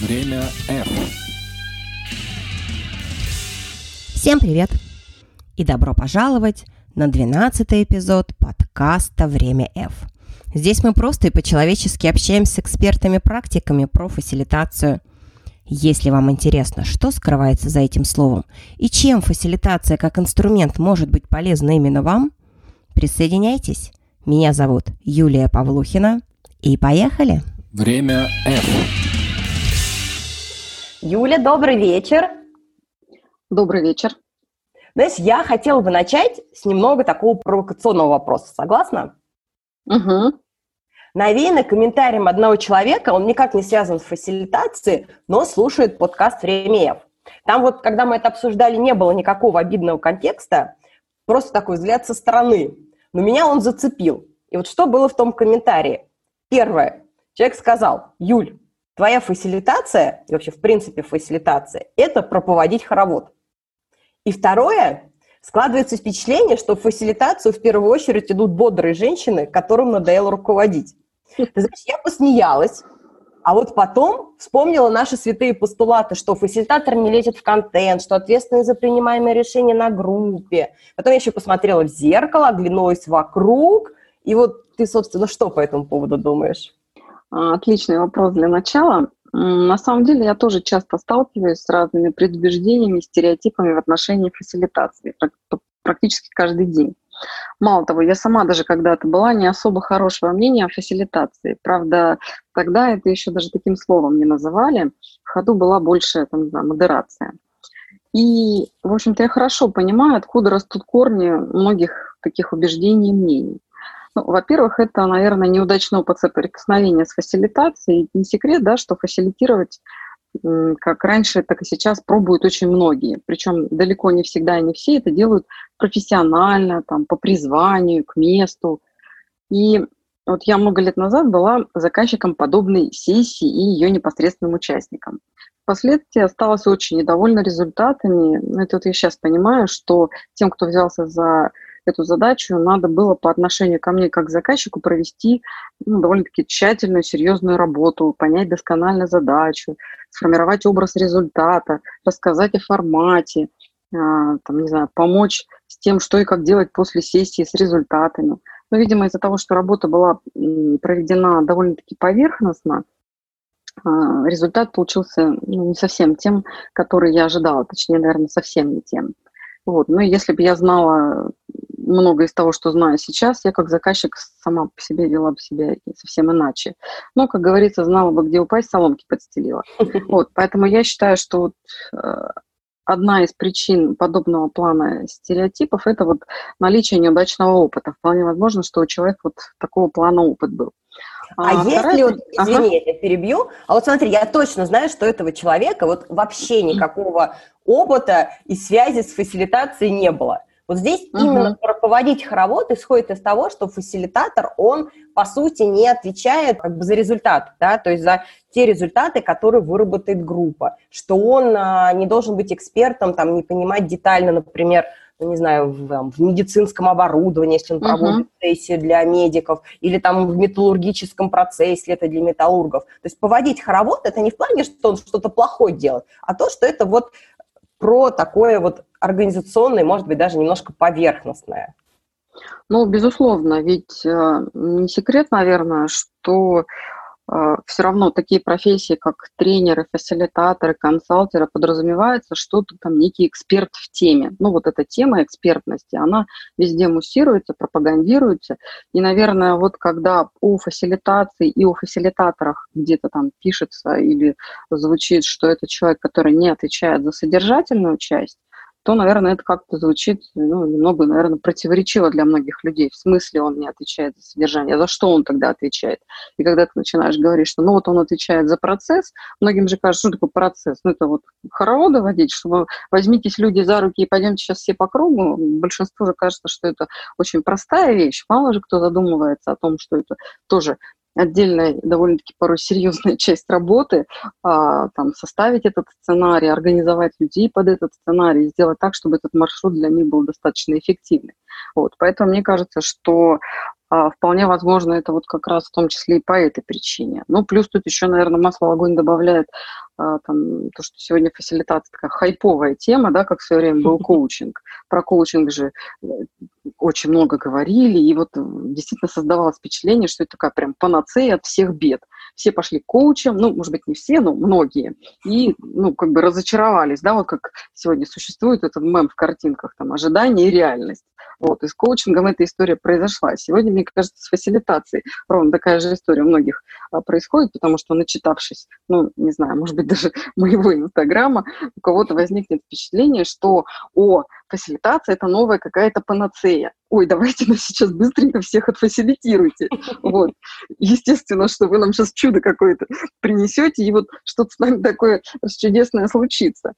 Время F. Всем привет! И добро пожаловать на 12 эпизод подкаста «Время F». Здесь мы просто и по-человечески общаемся с экспертами-практиками про фасилитацию. Если вам интересно, что скрывается за этим словом и чем фасилитация как инструмент может быть полезна именно вам, присоединяйтесь. Меня зовут Юлия Павлухина. И поехали! Время F. Юля, добрый вечер. Добрый вечер. Знаешь, я хотела бы начать с немного такого провокационного вопроса. Согласна? Угу. Навеяно комментарием одного человека, он никак не связан с фасилитацией, но слушает подкаст «Время F». Там вот, когда мы это обсуждали, не было никакого обидного контекста, просто такой взгляд со стороны. Но меня он зацепил. И вот что было в том комментарии? Первое. Человек сказал, Юль, твоя фасилитация, и вообще в принципе фасилитация, это проповодить хоровод. И второе, складывается впечатление, что в фасилитацию в первую очередь идут бодрые женщины, которым надоело руководить. Ты знаешь, я посмеялась, а вот потом вспомнила наши святые постулаты, что фасилитатор не лезет в контент, что ответственность за принимаемые решения на группе. Потом я еще посмотрела в зеркало, оглянулась вокруг, и вот ты, собственно, что по этому поводу думаешь? А, отличный вопрос для начала. На самом деле я тоже часто сталкиваюсь с разными предубеждениями, стереотипами в отношении фасилитации практически каждый день. Мало того, я сама даже когда-то была не особо хорошего мнения о фасилитации. Правда, тогда это еще даже таким словом не называли. В ходу была больше, там, не знаю, модерация. И, в общем-то, я хорошо понимаю, откуда растут корни многих таких убеждений и мнений. Ну, во-первых, это, наверное, неудачный опыт соприкосновения с фасилитацией. Не секрет, да, что фасилитировать как раньше, так и сейчас пробуют очень многие. Причем далеко не всегда и не все это делают профессионально, там, по призванию, к месту. И вот я много лет назад была заказчиком подобной сессии и ее непосредственным участником. Впоследствии осталась очень недовольна результатами. Это вот я сейчас понимаю, что тем, кто взялся за эту задачу надо было по отношению ко мне как к заказчику провести ну, довольно-таки тщательную, серьезную работу, понять досконально задачу, сформировать образ результата, рассказать о формате, а, там, не знаю, помочь с тем, что и как делать после сессии с результатами. Но, видимо, из-за того, что работа была проведена довольно-таки поверхностно, а, результат получился ну, не совсем тем, который я ожидала, точнее, наверное, совсем не тем. Вот. Но если бы я знала много из того, что знаю сейчас, я как заказчик сама по себе вела бы себя совсем иначе. Но, как говорится, знала бы, где упасть, соломки подстелила. Вот, поэтому я считаю, что вот, э, одна из причин подобного плана стереотипов – это вот наличие неудачного опыта. Вполне возможно, что у человека вот такого плана опыт был. А, а если, вот, извини, ага. я перебью, а вот смотри, я точно знаю, что этого человека вот вообще никакого опыта и связи с фасилитацией не было. Вот здесь угу. именно руководить хоровод исходит из того, что фасилитатор, он, по сути, не отвечает как бы за результат, да, то есть за те результаты, которые выработает группа, что он а, не должен быть экспертом, там, не понимать детально, например, ну, не знаю, в, там, в медицинском оборудовании, если он uh-huh. проводит сессию для медиков, или там в металлургическом процессе, если это для металлургов. То есть поводить хоровод – это не в плане, что он что-то плохое делает, а то, что это вот про такое вот организационное, может быть, даже немножко поверхностное. Ну, безусловно, ведь э, не секрет, наверное, что все равно такие профессии, как тренеры, фасилитаторы, консалтеры, подразумевается, что ты там некий эксперт в теме. Ну, вот эта тема экспертности, она везде муссируется, пропагандируется. И, наверное, вот когда о фасилитации и о фасилитаторах где-то там пишется или звучит, что это человек, который не отвечает за содержательную часть, то, наверное, это как-то звучит ну, немного, наверное, противоречиво для многих людей. В смысле он не отвечает за содержание, за что он тогда отвечает? И когда ты начинаешь говорить, что ну вот он отвечает за процесс, многим же кажется, что такое процесс? Ну это вот хороводы водить, чтобы возьмитесь люди за руки и пойдемте сейчас все по кругу. Большинству же кажется, что это очень простая вещь. Мало же кто задумывается о том, что это тоже отдельная, довольно-таки порой серьезная часть работы, а, там, составить этот сценарий, организовать людей под этот сценарий, сделать так, чтобы этот маршрут для них был достаточно эффективный. Вот, поэтому мне кажется, что а, вполне возможно, это вот как раз в том числе и по этой причине. Ну, плюс тут еще, наверное, масло в огонь добавляет там, то, что сегодня фасилитация такая хайповая тема, да, как в свое время был коучинг. Про коучинг же э, очень много говорили, и вот э, действительно создавалось впечатление, что это такая прям панацея от всех бед. Все пошли к коучам, ну, может быть, не все, но многие, и, ну, как бы разочаровались, да, вот как сегодня существует этот мем в картинках, там, ожидание и реальность. Вот, и с коучингом эта история произошла. Сегодня, мне кажется, с фасилитацией ровно такая же история у многих а, происходит, потому что, начитавшись, ну, не знаю, может быть, даже моего инстаграма, у кого-то возникнет впечатление, что, о, фасилитация – это новая какая-то панацея. Ой, давайте нас сейчас быстренько всех отфасилитируйте. Вот. Естественно, что вы нам сейчас чудо какое-то принесете, и вот что-то с нами такое чудесное случится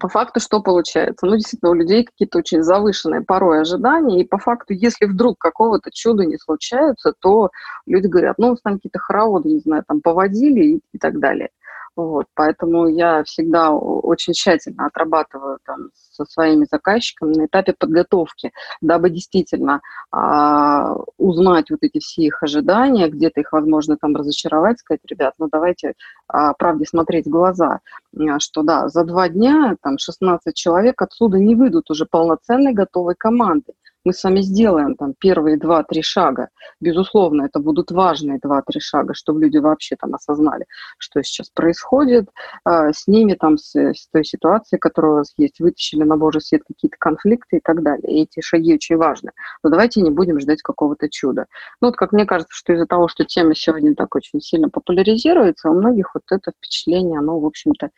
по факту что получается? Ну, действительно, у людей какие-то очень завышенные порой ожидания, и по факту, если вдруг какого-то чуда не случается, то люди говорят, ну, нами какие-то хороводы, не знаю, там, поводили и, и так далее. Вот, поэтому я всегда очень тщательно отрабатываю там, со своими заказчиками на этапе подготовки, дабы действительно а, узнать вот эти все их ожидания, где-то их, возможно, там разочаровать, сказать, ребят, ну давайте а, правде смотреть в глаза, а, что да, за два дня там 16 человек отсюда не выйдут уже полноценной готовой команды мы с вами сделаем там первые два-три шага. Безусловно, это будут важные два-три шага, чтобы люди вообще там осознали, что сейчас происходит э, с ними, там, с, с той ситуацией, которая у вас есть, вытащили на божий свет какие-то конфликты и так далее. И эти шаги очень важны. Но давайте не будем ждать какого-то чуда. Ну вот как мне кажется, что из-за того, что тема сегодня так очень сильно популяризируется, у многих вот это впечатление, оно, в общем-то,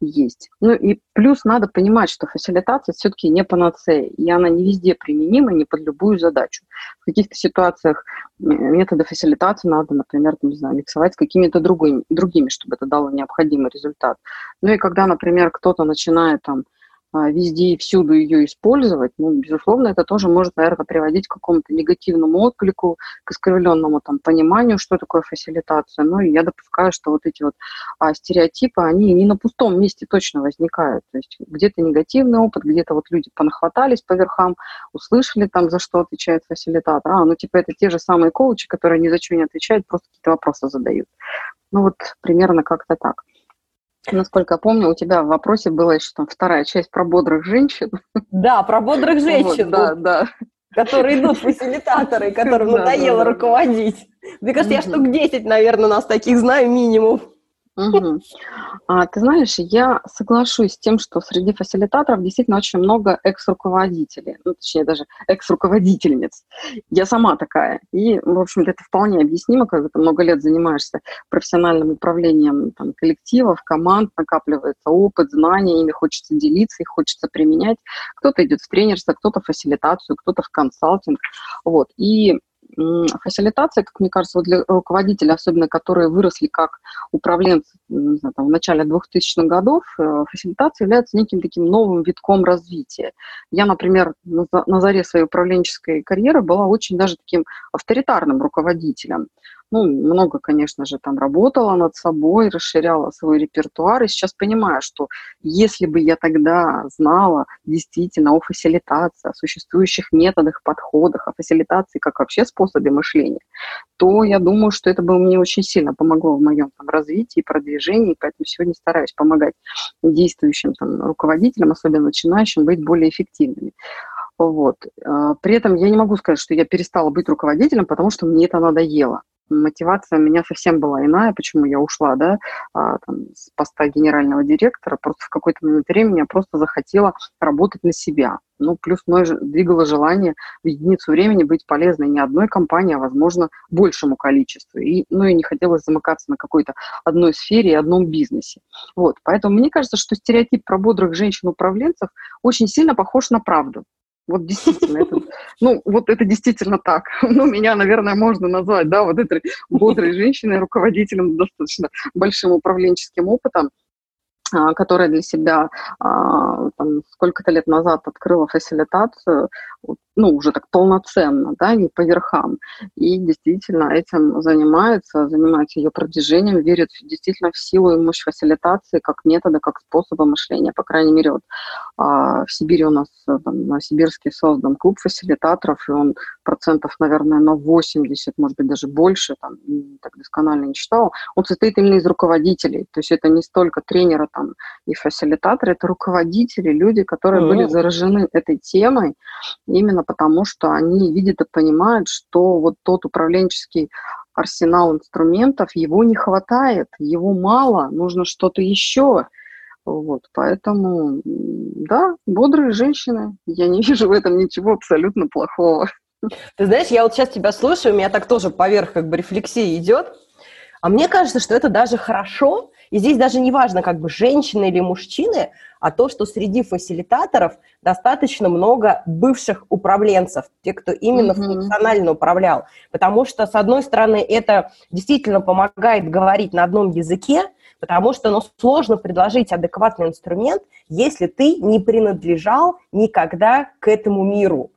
есть. Ну и плюс надо понимать, что фасилитация все-таки не панацея, и она не везде применима, не под любую задачу. В каких-то ситуациях методы фасилитации надо, например, там, не знаю, миксовать с какими-то другими, другими, чтобы это дало необходимый результат. Ну и когда, например, кто-то начинает там везде и всюду ее использовать, ну, безусловно, это тоже может, наверное, приводить к какому-то негативному отклику, к искривленному там пониманию, что такое фасилитация. Ну, и я допускаю, что вот эти вот а, стереотипы, они не на пустом месте точно возникают. То есть где-то негативный опыт, где-то вот люди понахватались по верхам, услышали там, за что отвечает фасилитатор. А, ну, типа, это те же самые коучи, которые ни за что не отвечают, просто какие-то вопросы задают. Ну, вот примерно как-то так. Насколько я помню, у тебя в вопросе была еще там вторая часть про бодрых женщин. Да, про бодрых женщин. да, да. Которые идут фасилитаторы, которым надоело руководить. Мне кажется, я штук 10, наверное, нас таких знаю минимум. А, ты знаешь, я соглашусь с тем, что среди фасилитаторов действительно очень много экс-руководителей, ну, точнее, даже экс-руководительниц. Я сама такая. И, в общем-то, это вполне объяснимо, когда ты много лет занимаешься профессиональным управлением там, коллективов, команд, накапливается опыт, знания, ими хочется делиться, их хочется применять. Кто-то идет в тренерство, кто-то в фасилитацию, кто-то в консалтинг. Вот. И фасилитация, как мне кажется, вот для руководителей, особенно которые выросли как управленцы не знаю, там, в начале 2000-х годов, э, фасилитация является неким таким новым витком развития. Я, например, на заре своей управленческой карьеры была очень даже таким авторитарным руководителем ну, много, конечно же, там работала над собой, расширяла свой репертуар, и сейчас понимаю, что если бы я тогда знала действительно о фасилитации, о существующих методах, подходах, о фасилитации как вообще способе мышления, то я думаю, что это бы мне очень сильно помогло в моем там, развитии, продвижении, поэтому сегодня стараюсь помогать действующим там, руководителям, особенно начинающим, быть более эффективными. Вот. А, при этом я не могу сказать, что я перестала быть руководителем, потому что мне это надоело мотивация у меня совсем была иная, почему я ушла, да, а, там, с поста генерального директора, просто в какой-то момент времени я просто захотела работать на себя. Ну, плюс мной двигало желание в единицу времени быть полезной не одной компании, а, возможно, большему количеству. И, ну, и не хотелось замыкаться на какой-то одной сфере и одном бизнесе. Вот, поэтому мне кажется, что стереотип про бодрых женщин-управленцев очень сильно похож на правду. Вот действительно, это, ну, вот это действительно так. Ну, меня, наверное, можно назвать, да, вот этой бодрой женщиной, руководителем достаточно большим управленческим опытом, а, которая для себя а, там, сколько-то лет назад открыла фасилитацию, ну, уже так полноценно, да, не по верхам. И действительно этим занимается, занимается ее продвижением, верит действительно в силу и мощь фасилитации как метода, как способа мышления. По крайней мере, вот а, в Сибири у нас там, на Сибирске создан клуб фасилитаторов, и он процентов, наверное, на 80, может быть, даже больше, там, так досконально не читала, он состоит именно из руководителей. То есть это не столько тренера там и фасилитаторы, это руководители, люди, которые mm-hmm. были заражены этой темой, именно потому что они видят и понимают, что вот тот управленческий арсенал инструментов, его не хватает, его мало, нужно что-то еще. Вот, поэтому, да, бодрые женщины, я не вижу в этом ничего абсолютно плохого. Ты знаешь, я вот сейчас тебя слушаю, у меня так тоже поверх как бы рефлексии идет, а мне кажется, что это даже хорошо, и здесь даже не важно, как бы женщины или мужчины, а то, что среди фасилитаторов достаточно много бывших управленцев, те, кто именно mm-hmm. функционально управлял. Потому что, с одной стороны, это действительно помогает говорить на одном языке, потому что ну, сложно предложить адекватный инструмент, если ты не принадлежал никогда к этому миру.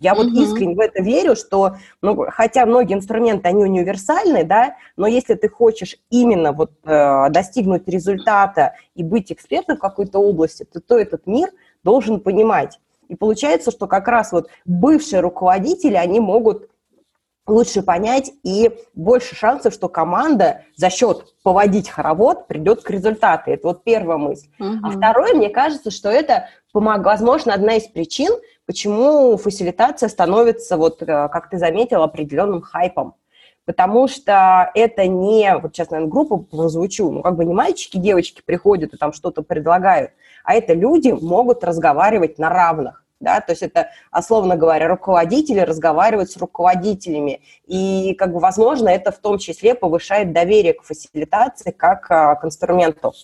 Я вот угу. искренне в это верю, что, ну, хотя многие инструменты, они универсальны, да, но если ты хочешь именно вот э, достигнуть результата и быть экспертом в какой-то области, то, то этот мир должен понимать. И получается, что как раз вот бывшие руководители, они могут лучше понять и больше шансов, что команда за счет поводить хоровод придет к результату. Это вот первая мысль. Угу. А второе, мне кажется, что это, помог, возможно, одна из причин, почему фасилитация становится, вот, э, как ты заметил, определенным хайпом. Потому что это не, вот сейчас, наверное, группу прозвучу, ну, как бы не мальчики, девочки приходят и там что-то предлагают, а это люди могут разговаривать на равных да, то есть это, условно говоря, руководители разговаривают с руководителями, и, как бы, возможно, это в том числе повышает доверие к фасилитации как а, к инструменту.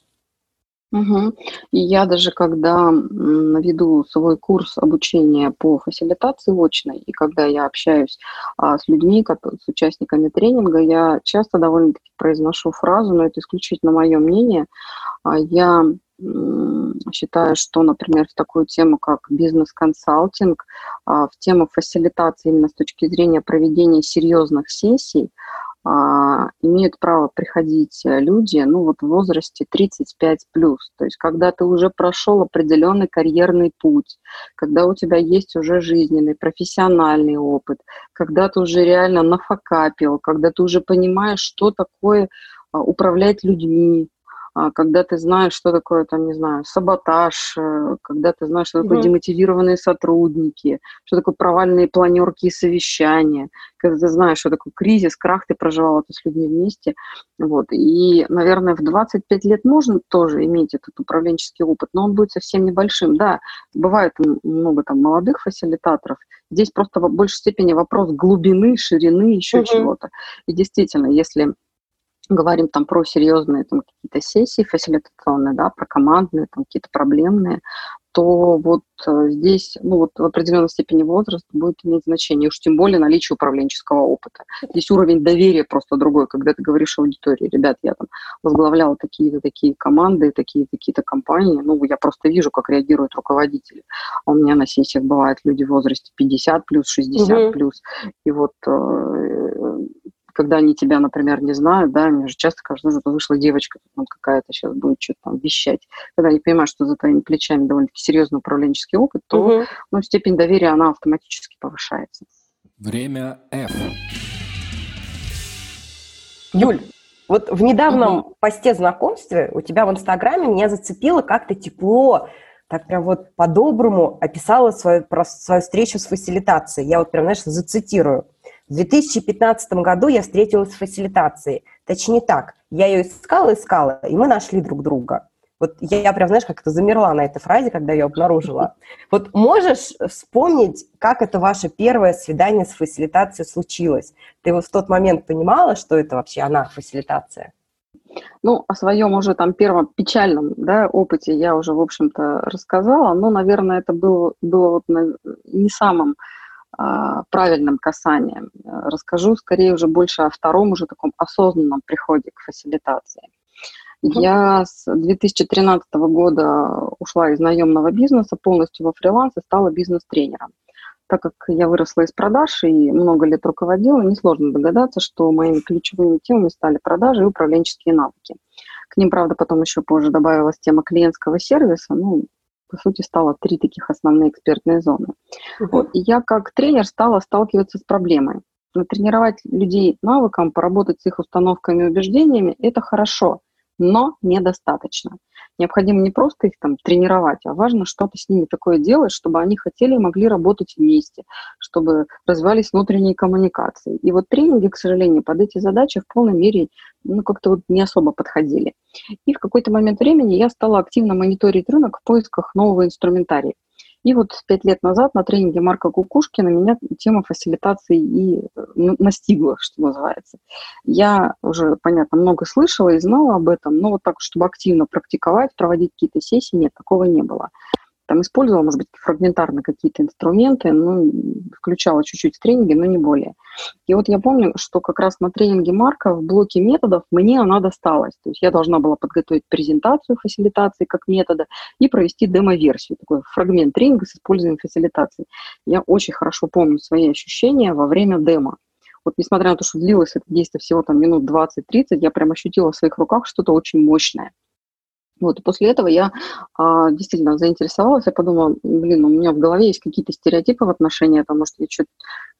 Угу. И я даже когда веду свой курс обучения по фасилитации очной, и когда я общаюсь а, с людьми, с участниками тренинга, я часто довольно-таки произношу фразу, но это исключительно мое мнение, а, я считаю, что, например, в такую тему, как бизнес-консалтинг, а, в тему фасилитации именно с точки зрения проведения серьезных сессий, имеют право приходить люди, ну вот в возрасте 35 плюс, то есть когда ты уже прошел определенный карьерный путь, когда у тебя есть уже жизненный, профессиональный опыт, когда ты уже реально нафакапил, когда ты уже понимаешь, что такое а, управлять людьми, а, когда ты знаешь, что такое, там, не знаю, саботаж, э, когда ты знаешь, что такое mm-hmm. демотивированные сотрудники, что такое провальные планерки и совещания, когда ты знаешь, что такое кризис, крах, ты проживал это с людьми вместе. Вот. И, наверное, в 25 лет можно тоже иметь этот управленческий опыт, но он будет совсем небольшим. Да, бывает много там молодых фасилитаторов, здесь просто в большей степени вопрос глубины, ширины, еще mm-hmm. чего-то. И действительно, если говорим там про серьезные там, какие-то сессии фасилитационные, да, про командные, там какие-то проблемные, то вот э, здесь, ну вот в определенной степени возраст будет иметь значение, уж тем более наличие управленческого опыта. Здесь уровень доверия просто другой, когда ты говоришь аудитории, ребят, я там возглавляла такие-то такие команды, такие-то какие-то компании, ну я просто вижу, как реагируют руководители. А у меня на сессиях бывают люди в возрасте 50 плюс, 60 угу. плюс, и вот э, когда они тебя, например, не знают, да, мне же часто кажется, что вышла девочка, вот какая-то сейчас будет что-то там вещать. Когда они понимают, что за твоими плечами довольно-таки серьезный управленческий опыт, то угу. ну, степень доверия, она автоматически повышается. Время F. Юль, вот в недавнем угу. посте знакомстве у тебя в Инстаграме меня зацепило как-то тепло, так прям вот по-доброму описала свою, про свою встречу с фасилитацией. Я вот прям, знаешь, зацитирую. В 2015 году я встретилась с фасилитацией. Точнее так, я ее искала, искала, и мы нашли друг друга. Вот я, я прям, знаешь, как-то замерла на этой фразе, когда ее обнаружила. Вот можешь вспомнить, как это ваше первое свидание с фасилитацией случилось? Ты вот в тот момент понимала, что это вообще она, фасилитация? Ну, о своем уже там первом печальном да, опыте я уже, в общем-то, рассказала, но, наверное, это было, было вот не самым правильным касанием. Расскажу скорее уже больше о втором уже таком осознанном приходе к фасилитации. Я с 2013 года ушла из наемного бизнеса полностью во фриланс и стала бизнес-тренером. Так как я выросла из продаж и много лет руководила, несложно догадаться, что моими ключевыми темами стали продажи и управленческие навыки. К ним, правда, потом еще позже добавилась тема клиентского сервиса. Ну, по сути, стало три таких основные экспертные зоны. Uh-huh. Вот. И я как тренер стала сталкиваться с проблемой. Натренировать людей навыкам, поработать с их установками и убеждениями – это хорошо, но недостаточно. Необходимо не просто их там тренировать, а важно что-то с ними такое делать, чтобы они хотели и могли работать вместе, чтобы развивались внутренние коммуникации. И вот тренинги, к сожалению, под эти задачи в полной мере ну, как-то вот не особо подходили. И в какой-то момент времени я стала активно мониторить рынок в поисках нового инструментария. И вот пять лет назад на тренинге Марка Кукушкина меня тема фасилитации и э, настигла, что называется. Я уже, понятно, много слышала и знала об этом, но вот так, чтобы активно практиковать, проводить какие-то сессии, нет, такого не было там использовала, может быть, фрагментарно какие-то инструменты, ну, включала чуть-чуть в тренинге, но не более. И вот я помню, что как раз на тренинге Марка в блоке методов мне она досталась. То есть я должна была подготовить презентацию фасилитации как метода и провести демо-версию, такой фрагмент тренинга с использованием фасилитации. Я очень хорошо помню свои ощущения во время демо. Вот несмотря на то, что длилось это действие всего там минут 20-30, я прям ощутила в своих руках что-то очень мощное. Вот, и после этого я а, действительно заинтересовалась, я подумала, блин, у меня в голове есть какие-то стереотипы в отношении, потому что я что-то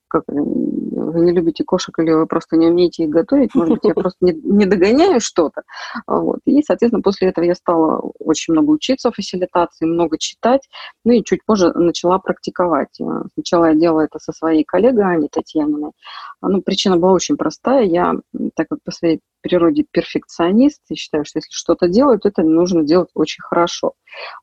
как вы не любите кошек или вы просто не умеете их готовить, может быть, я просто не, не догоняю что-то. Вот. И, соответственно, после этого я стала очень много учиться фасилитации, много читать, ну и чуть позже начала практиковать. Сначала я делала это со своей коллегой Аней Татьяниной. Ну, причина была очень простая. Я, так как по своей природе перфекционист, и считаю, что если что-то делают, это нужно делать очень хорошо.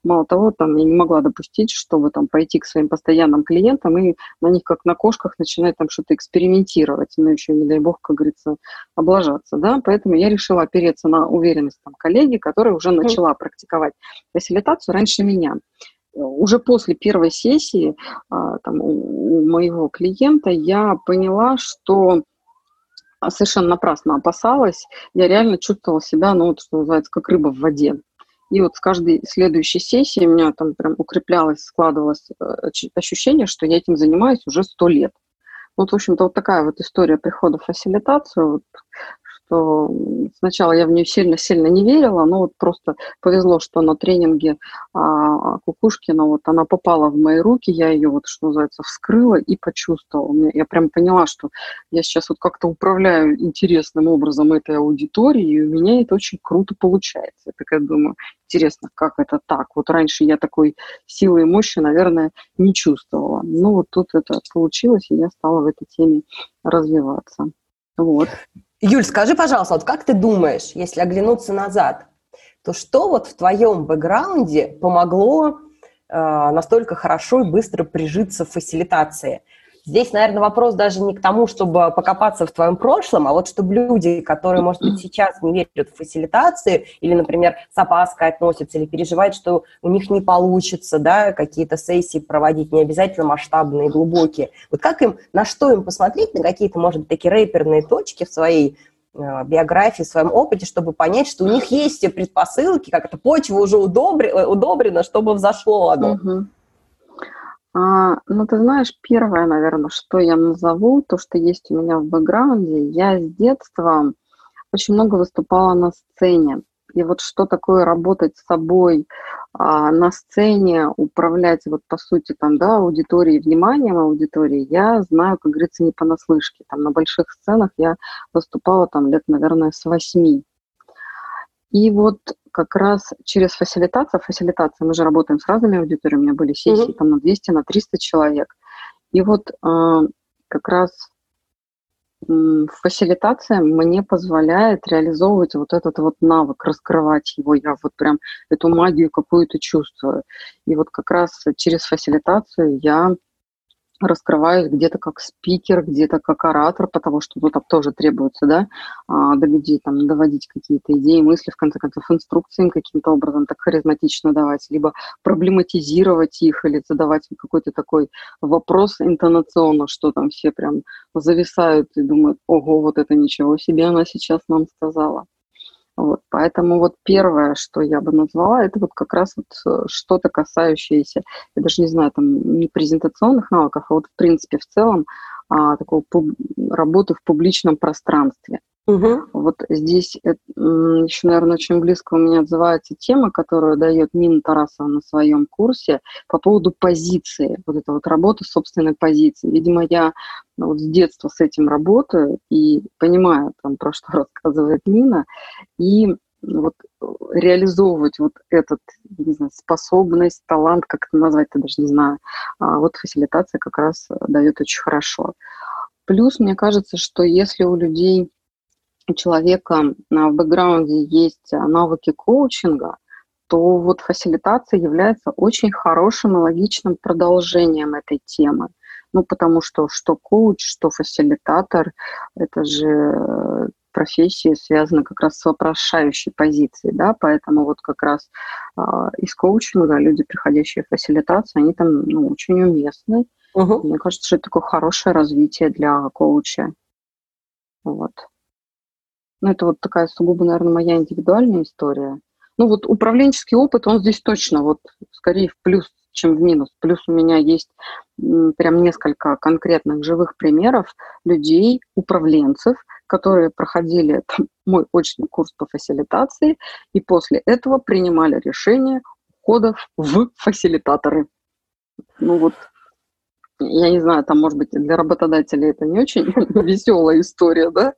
Мало того, там я не могла допустить, чтобы там пойти к своим постоянным клиентам и на них как на кошках начинать там что-то экспериментировать, ну еще, не дай бог, как говорится, облажаться, да, поэтому я решила опереться на уверенность там коллеги, которая уже начала практиковать фасилитацию раньше меня. Уже после первой сессии а, там, у моего клиента я поняла, что совершенно напрасно опасалась. Я реально чувствовала себя, ну, вот, что называется, как рыба в воде. И вот с каждой следующей сессией у меня там прям укреплялось, складывалось э, ощущение, что я этим занимаюсь уже сто лет. Вот, в общем-то, вот такая вот история прихода в фасилитацию. Вот, что сначала я в нее сильно-сильно не верила, но вот просто повезло, что на тренинге а, Кукушкина вот она попала в мои руки, я ее вот, что называется, вскрыла и почувствовала. Я прям поняла, что я сейчас вот как-то управляю интересным образом этой аудиторией, и у меня это очень круто получается. Я такая думаю, интересно, как это так? Вот раньше я такой силы и мощи, наверное, не чувствовала. Ну вот тут это получилось, и я стала в этой теме развиваться. Вот. Юль, скажи, пожалуйста, вот как ты думаешь, если оглянуться назад, то что вот в твоем бэкграунде помогло э, настолько хорошо и быстро прижиться в фасилитации? Здесь, наверное, вопрос даже не к тому, чтобы покопаться в твоем прошлом, а вот чтобы люди, которые, может быть, сейчас не верят в фасилитации или, например, с опаской относятся или переживают, что у них не получится, да, какие-то сессии проводить, не обязательно масштабные, глубокие. Вот как им, на что им посмотреть, на какие-то, может быть, такие рэперные точки в своей э, биографии, в своем опыте, чтобы понять, что у них есть все предпосылки, как эта почва уже удобрена, удобрена чтобы взошло оно. Угу. А, ну, ты знаешь, первое, наверное, что я назову, то, что есть у меня в бэкграунде, я с детства очень много выступала на сцене. И вот что такое работать с собой а, на сцене, управлять, вот по сути, там, да, аудиторией, вниманием аудитории, я знаю, как говорится, не понаслышке. Там на больших сценах я выступала там лет, наверное, с восьми. И вот как раз через фасилитацию, фасилитация, мы же работаем с разными аудиториями, у меня были сессии mm-hmm. там на 200, на 300 человек. И вот э, как раз э, фасилитация мне позволяет реализовывать вот этот вот навык, раскрывать его. Я вот прям эту магию какую-то чувствую. И вот как раз через фасилитацию я раскрываюсь где-то как спикер, где-то как оратор, потому что ну, там тоже требуется, да, а, до людей там доводить какие-то идеи, мысли, в конце концов, инструкции им каким-то образом так харизматично давать, либо проблематизировать их или задавать какой-то такой вопрос интонационно, что там все прям зависают и думают, ого, вот это ничего себе она сейчас нам сказала. Вот, поэтому вот первое, что я бы назвала, это вот как раз вот э, что-то касающееся, я даже не знаю, там не презентационных навыков, а вот в принципе в целом а, такого пуб- работы в публичном пространстве. Угу. Вот здесь еще, наверное, очень близко у меня отзывается тема, которую дает Нина Тарасова на своем курсе по поводу позиции, вот эта вот работа собственной позиции. Видимо, я вот с детства с этим работаю и понимаю, там, про что рассказывает Нина, и вот реализовывать вот этот, не знаю, способность, талант, как это назвать, я даже не знаю, а вот фасилитация как раз дает очень хорошо. Плюс, мне кажется, что если у людей у человека в бэкграунде есть навыки коучинга, то вот фасилитация является очень хорошим и логичным продолжением этой темы. Ну, потому что что коуч, что фасилитатор, это же профессии связаны как раз с вопрошающей позицией, да, поэтому вот как раз э, из коучинга люди, приходящие в фасилитацию, они там ну, очень уместны. Угу. Мне кажется, что это такое хорошее развитие для коуча. Вот. Ну, это вот такая сугубо, наверное, моя индивидуальная история. Ну, вот управленческий опыт, он здесь точно вот скорее в плюс, чем в минус. Плюс у меня есть прям несколько конкретных живых примеров людей, управленцев, которые проходили там, мой очный курс по фасилитации и после этого принимали решение уходов в фасилитаторы. Ну вот я не знаю, там, может быть, для работодателей это не очень веселая история, да,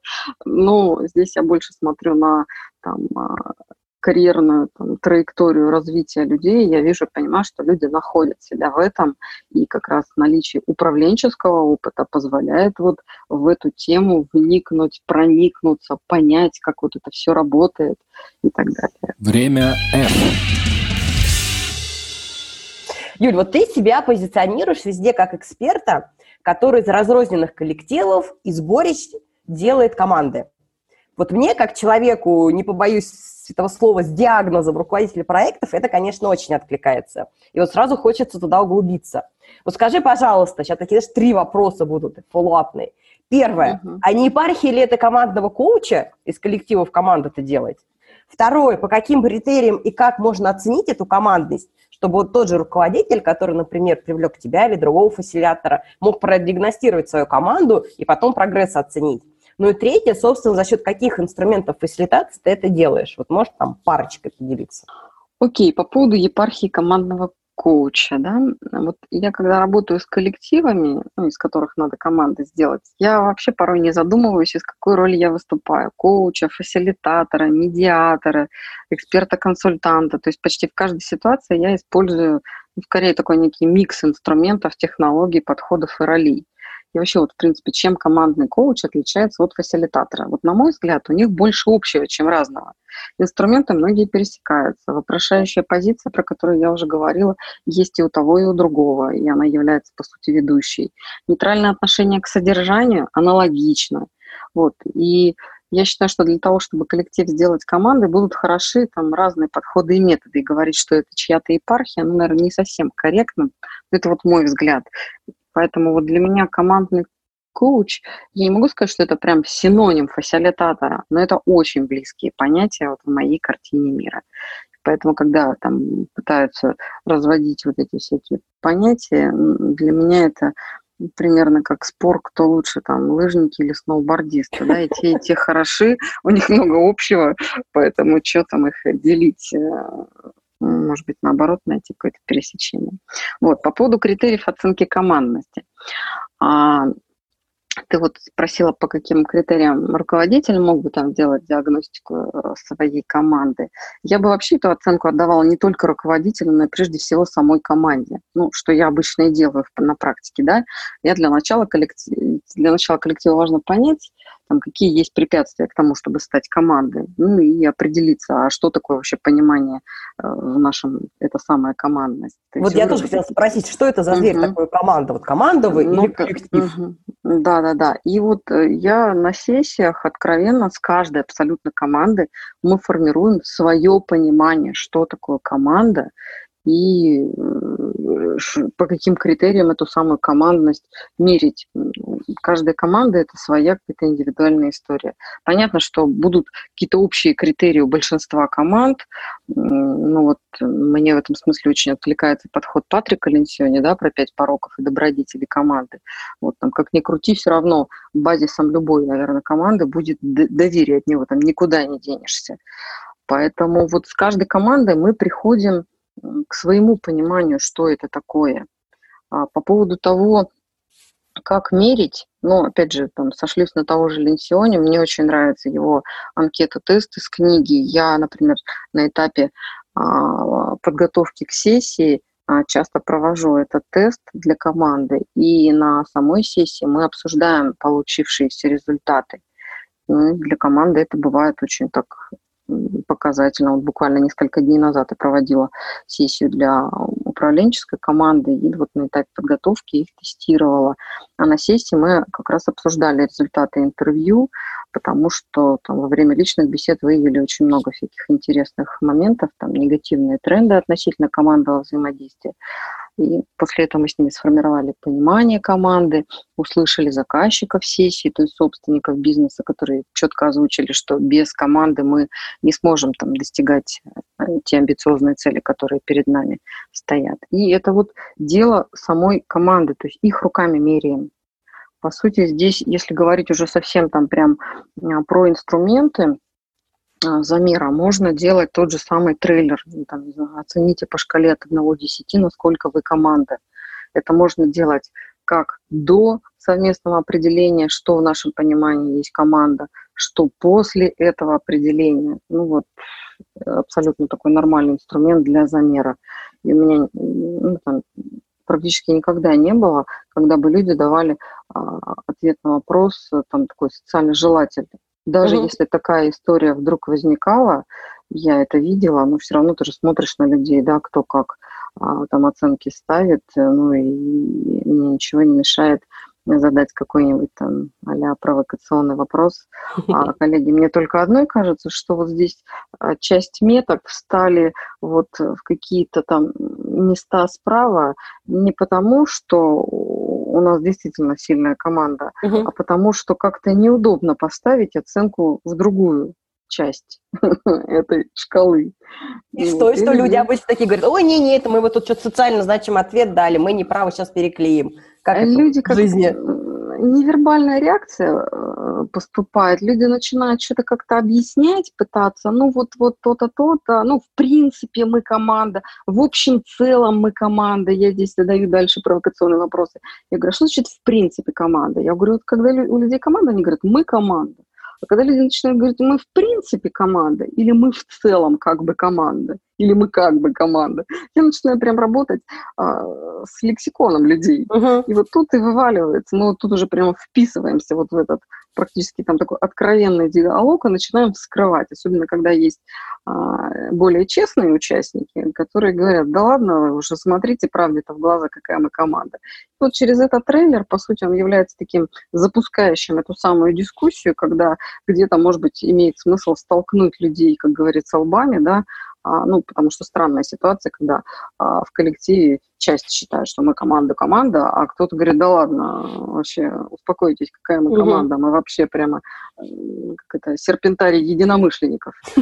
но здесь я больше смотрю на там, а, карьерную там, траекторию развития людей, я вижу, понимаю, что люди находят себя в этом, и как раз наличие управленческого опыта позволяет вот в эту тему вникнуть, проникнуться, понять, как вот это все работает и так далее. Время F. Юль, вот ты себя позиционируешь везде как эксперта, который из разрозненных коллективов и сборищ делает команды. Вот мне, как человеку, не побоюсь этого слова, с диагнозом руководителя проектов, это, конечно, очень откликается. И вот сразу хочется туда углубиться. Вот скажи, пожалуйста, сейчас такие даже три вопроса будут, фоллоуапные. Первое, uh-huh. а не епархия ли это командного коуча из коллективов команды это делать? Второе, по каким критериям и как можно оценить эту командность, чтобы вот тот же руководитель, который, например, привлек тебя или другого фасилитатора, мог продиагностировать свою команду и потом прогресс оценить. Ну и третье, собственно, за счет каких инструментов фасилитации ты это делаешь? Вот можешь там парочкой поделиться? Окей, по поводу епархии командного коуча, да, вот я когда работаю с коллективами, ну, из которых надо команды сделать, я вообще порой не задумываюсь, из какой роли я выступаю. Коуча, фасилитатора, медиатора, эксперта-консультанта. То есть почти в каждой ситуации я использую, ну, скорее, такой некий микс инструментов, технологий, подходов и ролей. И вообще, вот, в принципе, чем командный коуч отличается от фасилитатора? Вот, на мой взгляд, у них больше общего, чем разного. Инструменты многие пересекаются. Вопрошающая позиция, про которую я уже говорила, есть и у того, и у другого, и она является, по сути, ведущей. Нейтральное отношение к содержанию аналогично. Вот. И я считаю, что для того, чтобы коллектив сделать командой, будут хороши там разные подходы и методы. И говорить, что это чья-то епархия, ну, наверное, не совсем корректно. Это вот мой взгляд. Поэтому вот для меня командный коуч, я не могу сказать, что это прям синоним фасилитатора, но это очень близкие понятия вот в моей картине мира. Поэтому, когда там пытаются разводить вот эти всякие понятия, для меня это примерно как спор, кто лучше, там, лыжники или сноубордисты, да, и те, и те хороши, у них много общего, поэтому что там их делить э, может быть, наоборот, найти какое-то пересечение. Вот, по поводу критериев оценки командности. А, ты вот спросила, по каким критериям руководитель мог бы там делать диагностику э, своей команды. Я бы вообще эту оценку отдавала не только руководителю, но и прежде всего самой команде. Ну, что я обычно и делаю на практике, да. Я для начала, коллектив, для начала коллектива важно понять, там, какие есть препятствия к тому, чтобы стать командой, ну и определиться, а что такое вообще понимание э, в нашем, это самая командность. Вот я тоже хотела спросить, что это за зверь угу. такой команда? Вот команда вы ну, или коллектив? Угу. Да, да, да. И вот э, я на сессиях откровенно с каждой абсолютно команды мы формируем свое понимание, что такое команда, и по каким критериям эту самую командность мерить. Каждая команда – это своя какая-то индивидуальная история. Понятно, что будут какие-то общие критерии у большинства команд. Ну вот мне в этом смысле очень откликается подход Патрика Ленсиони, да, про пять пороков и добродетели команды. Вот там, как ни крути, все равно базисом любой, наверное, команды будет доверие от него, там никуда не денешься. Поэтому вот с каждой командой мы приходим к своему пониманию, что это такое. А по поводу того, как мерить, ну, опять же, там, сошлюсь на того же Ленсионе, мне очень нравится его анкета-тест из книги. Я, например, на этапе а, подготовки к сессии а, часто провожу этот тест для команды, и на самой сессии мы обсуждаем получившиеся результаты. Ну, для команды это бывает очень так показательно. Вот буквально несколько дней назад я проводила сессию для управленческой команды и вот на этапе подготовки их тестировала. А на сессии мы как раз обсуждали результаты интервью, потому что там, во время личных бесед выявили очень много всяких интересных моментов, там негативные тренды относительно командного взаимодействия. И после этого мы с ними сформировали понимание команды, услышали заказчиков сессии, то есть собственников бизнеса, которые четко озвучили, что без команды мы не сможем там достигать э, те амбициозные цели, которые перед нами стоят. И это вот дело самой команды, то есть их руками меряем. По сути, здесь, если говорить уже совсем там прям а, про инструменты, замера можно делать тот же самый трейлер. Ну, там, оцените по шкале от 1 до 10, насколько вы команда. Это можно делать как до совместного определения, что в нашем понимании есть команда, что после этого определения. Ну вот, абсолютно такой нормальный инструмент для замера. И у меня ну, там, практически никогда не было, когда бы люди давали а, ответ на вопрос, там такой социально желательный. Даже угу. если такая история вдруг возникала, я это видела, но все равно ты же смотришь на людей, да, кто как а, там оценки ставит, э, ну и мне ничего не мешает задать какой-нибудь там а провокационный вопрос. А, коллеги, мне только одной кажется, что вот здесь а, часть меток встали вот в какие-то там места справа не потому, что у нас действительно сильная команда, угу. а потому что как-то неудобно поставить оценку в другую часть этой шкалы. И что, и что люди обычно такие говорят, ой, не-не, это мы вот тут что-то социально значим ответ дали, мы неправы сейчас переклеим. Как люди как в жизни? Невербальная реакция э, поступает, люди начинают что-то как-то объяснять, пытаться, ну вот, вот то-то, то-то, ну в принципе мы команда, в общем целом мы команда, я здесь задаю дальше провокационные вопросы. Я говорю, «А что значит в принципе команда? Я говорю, вот когда у людей команда, они говорят, мы команда. А когда люди начинают говорить, мы в принципе команда, или мы в целом как бы команда, или мы как бы команда, я начинаю прям работать а, с лексиконом людей. Uh-huh. И вот тут и вываливается, мы вот тут уже прямо вписываемся вот в этот практически там такой откровенный диалог и начинаем вскрывать, особенно когда есть а, более честные участники, которые говорят, да ладно, вы уже смотрите правде-то в глаза, какая мы команда. И вот через этот трейлер, по сути, он является таким запускающим эту самую дискуссию, когда где-то, может быть, имеет смысл столкнуть людей, как говорится, лбами, да, а, ну, потому что странная ситуация, когда а, в коллективе часть считает, что мы команда-команда, а кто-то говорит, да ладно, вообще успокойтесь, какая мы команда, угу. мы вообще прямо как это, серпентарий единомышленников.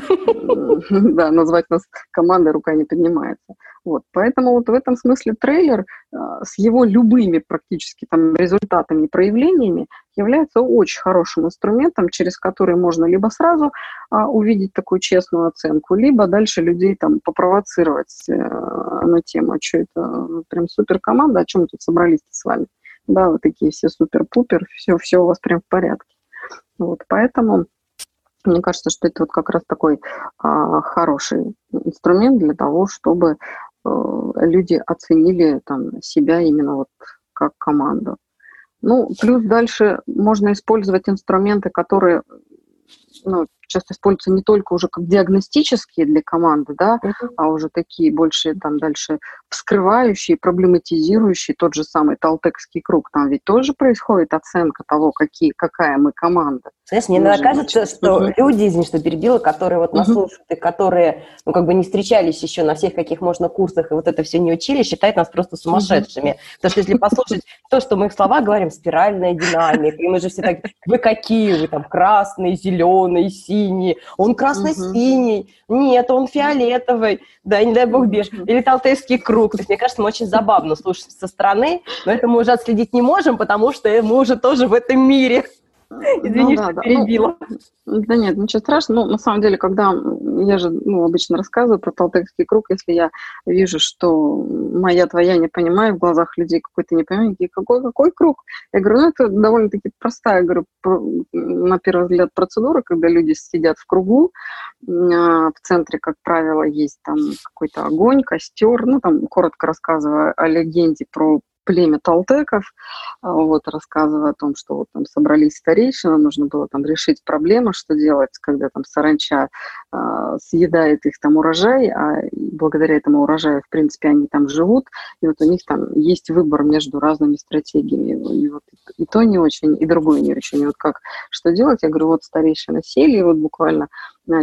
Да, назвать нас командой рука не поднимается. Вот, поэтому вот в этом смысле трейлер а, с его любыми практически там результатами проявлениями является очень хорошим инструментом, через который можно либо сразу а, увидеть такую честную оценку, либо дальше людей там попровоцировать э, на тему, а что это прям супер команда, о чем тут собрались с вами. Да, вы такие все супер-пупер, все, все у вас прям в порядке. Вот, поэтому мне кажется, что это вот как раз такой а, хороший инструмент для того, чтобы а, люди оценили там себя именно вот как команду. Ну, плюс дальше можно использовать инструменты, которые ну, часто используются не только уже как диагностические для команды, да, uh-huh. а уже такие больше там дальше вскрывающие, проблематизирующие тот же самый Талтекский круг. Там ведь тоже происходит оценка того, какие, какая мы команда. Знаешь, мне иногда кажется, значит, что uh-huh. люди, извини, что перебила, которые вот нас uh-huh. слушают и которые, ну, как бы не встречались еще на всех каких можно курсах и вот это все не учили, считают нас просто сумасшедшими. Uh-huh. Потому что если послушать то, что мы их слова говорим, спиральная динамика, и мы же все так, вы какие, вы там красный, зеленый, синий, он красно-синий, угу. нет, он фиолетовый, да, не дай бог беж, или Талтейский круг. То есть, мне кажется, мы очень забавно слушать со стороны, но это мы уже отследить не можем, потому что мы уже тоже в этом мире. Извини, ну, да, что да. перебила. Ну, да нет, ничего страшного. Ну, на самом деле, когда я же ну, обычно рассказываю про Талтекский круг, если я вижу, что моя твоя не понимаю в глазах людей какой-то не понимаю, какой, какой круг? Я говорю, ну, это довольно-таки простая, говорю, на первый взгляд процедура, когда люди сидят в кругу, а, в центре, как правило, есть там какой-то огонь, костер, ну, там, коротко рассказывая о легенде про племя Талтеков, а, вот, рассказывая о том, что вот там собрались старейшины, нужно было там решить проблему, что делать, когда там саранча э, съедает их там урожай, а благодаря этому урожаю, в принципе, они там живут, и вот у них там есть выбор между разными стратегиями, и вот и то не очень, и другое не очень, и вот как, что делать, я говорю, вот старейшины сели, и вот буквально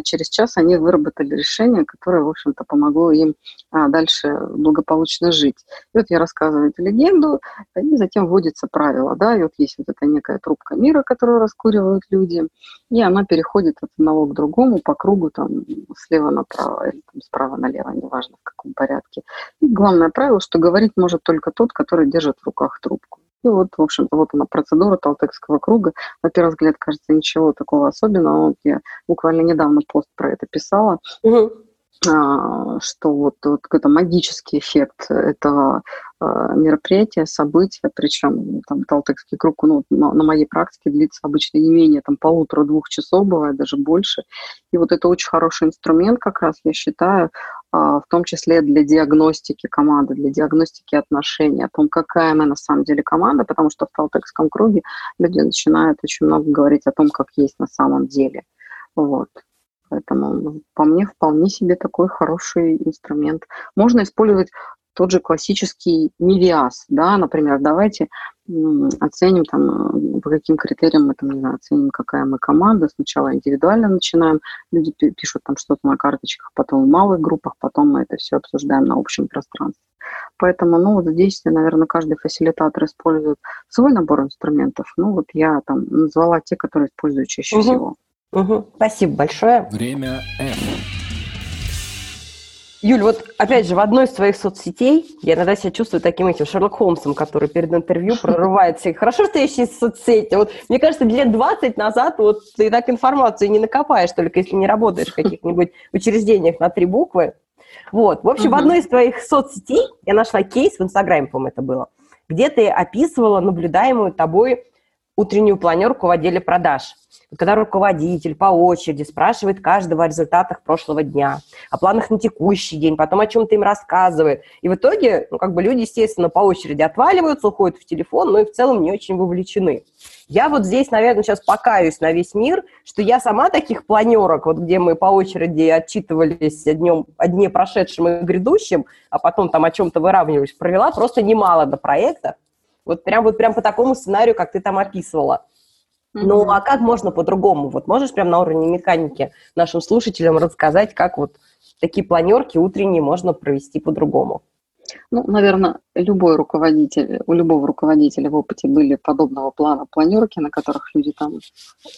через час они выработали решение, которое, в общем-то, помогло им а, дальше благополучно жить. И вот я рассказываю эту легенду, и затем вводится правило, да, и вот есть вот эта некая трубка мира, которую раскуривают люди, и она переходит от одного к другому по кругу, там, слева направо или там, справа налево, неважно в каком порядке. И главное правило, что говорить может только тот, который держит в руках трубку. И вот, в общем-то, вот она процедура Талтекского круга. На первый взгляд, кажется, ничего такого особенного. Вот я буквально недавно пост про это писала. Угу. что вот, вот какой-то магический эффект этого а, мероприятия, события, причем там Талтекский круг ну, на, на моей практике длится обычно не менее там полутора-двух часов, бывает даже больше. И вот это очень хороший инструмент как раз, я считаю, в том числе для диагностики команды, для диагностики отношений, о том, какая мы на самом деле команда, потому что в Талтекском круге люди начинают очень много говорить о том, как есть на самом деле. Вот. Поэтому ну, по мне вполне себе такой хороший инструмент. Можно использовать тот же классический мивиаз, да, например, давайте оценим там, по каким критериям мы там, не знаю, оценим, какая мы команда. Сначала индивидуально начинаем, люди пишут там что-то на карточках, потом в малых группах, потом мы это все обсуждаем на общем пространстве. Поэтому, ну, вот здесь, наверное, каждый фасилитатор использует свой набор инструментов. Ну, вот я там назвала те, которые использую чаще угу. всего. Угу. Спасибо большое. Время F. Юль, вот опять же, в одной из своих соцсетей я иногда себя чувствую таким этим Шерлок Холмсом, который перед интервью прорывает всех. Хорошо, что есть соцсети. Вот, мне кажется, лет 20 назад вот ты так информацию не накопаешь, только если не работаешь в каких-нибудь учреждениях на три буквы. Вот. В общем, угу. в одной из твоих соцсетей я нашла кейс, в Инстаграме, по-моему, это было, где ты описывала наблюдаемую тобой утреннюю планерку в отделе продаж, когда руководитель по очереди спрашивает каждого о результатах прошлого дня, о планах на текущий день, потом о чем-то им рассказывает. И в итоге, ну, как бы люди, естественно, по очереди отваливаются, уходят в телефон, но и в целом не очень вовлечены. Я вот здесь, наверное, сейчас покаюсь на весь мир, что я сама таких планерок, вот где мы по очереди отчитывались о, днем, о дне прошедшем и грядущем, а потом там о чем-то выравнивались, провела просто немало до проекта. Вот прям, вот прям по такому сценарию, как ты там описывала. Ну, а как можно по-другому? Вот можешь прям на уровне механики нашим слушателям рассказать, как вот такие планерки утренние можно провести по-другому? Ну, наверное, любой руководитель, у любого руководителя в опыте были подобного плана планерки, на которых люди там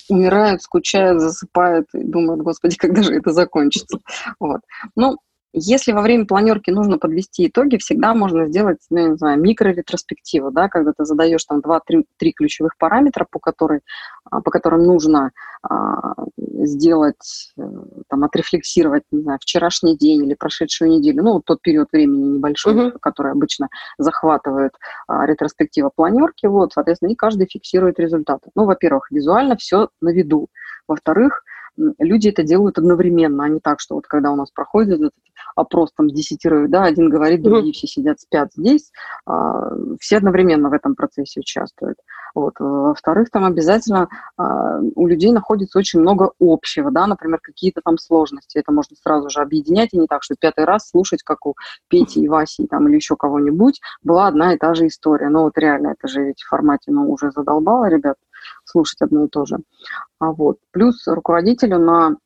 умирают, скучают, засыпают и думают, господи, когда же это закончится. Вот. Ну, если во время планерки нужно подвести итоги, всегда можно сделать, ну, я не знаю, микроретроспективу, да, когда ты задаешь там 2-3 ключевых параметра, по, которой, а, по которым нужно а, сделать, э, там, отрефлексировать, не знаю, вчерашний день или прошедшую неделю, ну, вот тот период времени небольшой, uh-huh. который обычно захватывает а, ретроспектива планерки, вот, соответственно, и каждый фиксирует результаты. Ну, во-первых, визуально все на виду. Во-вторых, люди это делают одновременно, а не так, что вот когда у нас проходит этот опрос там десятерых, да, один говорит, другие все сидят, спят здесь, а, все одновременно в этом процессе участвуют. Вот. Во-вторых, там обязательно а, у людей находится очень много общего, да, например, какие-то там сложности. Это можно сразу же объединять, и не так, что пятый раз слушать, как у Пети и Васи там, или еще кого-нибудь, была одна и та же история. Но вот реально, это же ведь в формате, ну, уже задолбало, ребят, слушать одно и то же. А вот. Плюс руководителю на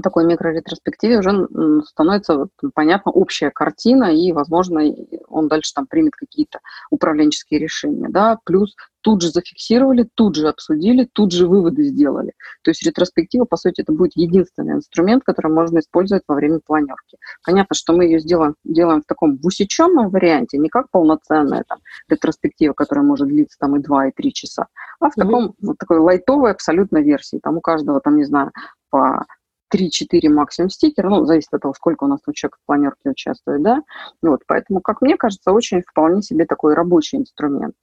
такой микроретроспективе уже становится понятна общая картина, и, возможно, он дальше там примет какие-то управленческие решения. Да? Плюс тут же зафиксировали, тут же обсудили, тут же выводы сделали. То есть ретроспектива, по сути, это будет единственный инструмент, который можно использовать во время планерки. Понятно, что мы ее сделаем, делаем в таком в усеченном варианте, не как полноценная там, ретроспектива, которая может длиться там и 2, и 3 часа, а в таком, mm-hmm. вот такой лайтовой абсолютно версии. Там у каждого, там, не знаю, по 3-4 максимум стикера, ну, зависит от того, сколько у нас тут человек в планерке участвует, да, вот, поэтому, как мне кажется, очень вполне себе такой рабочий инструмент.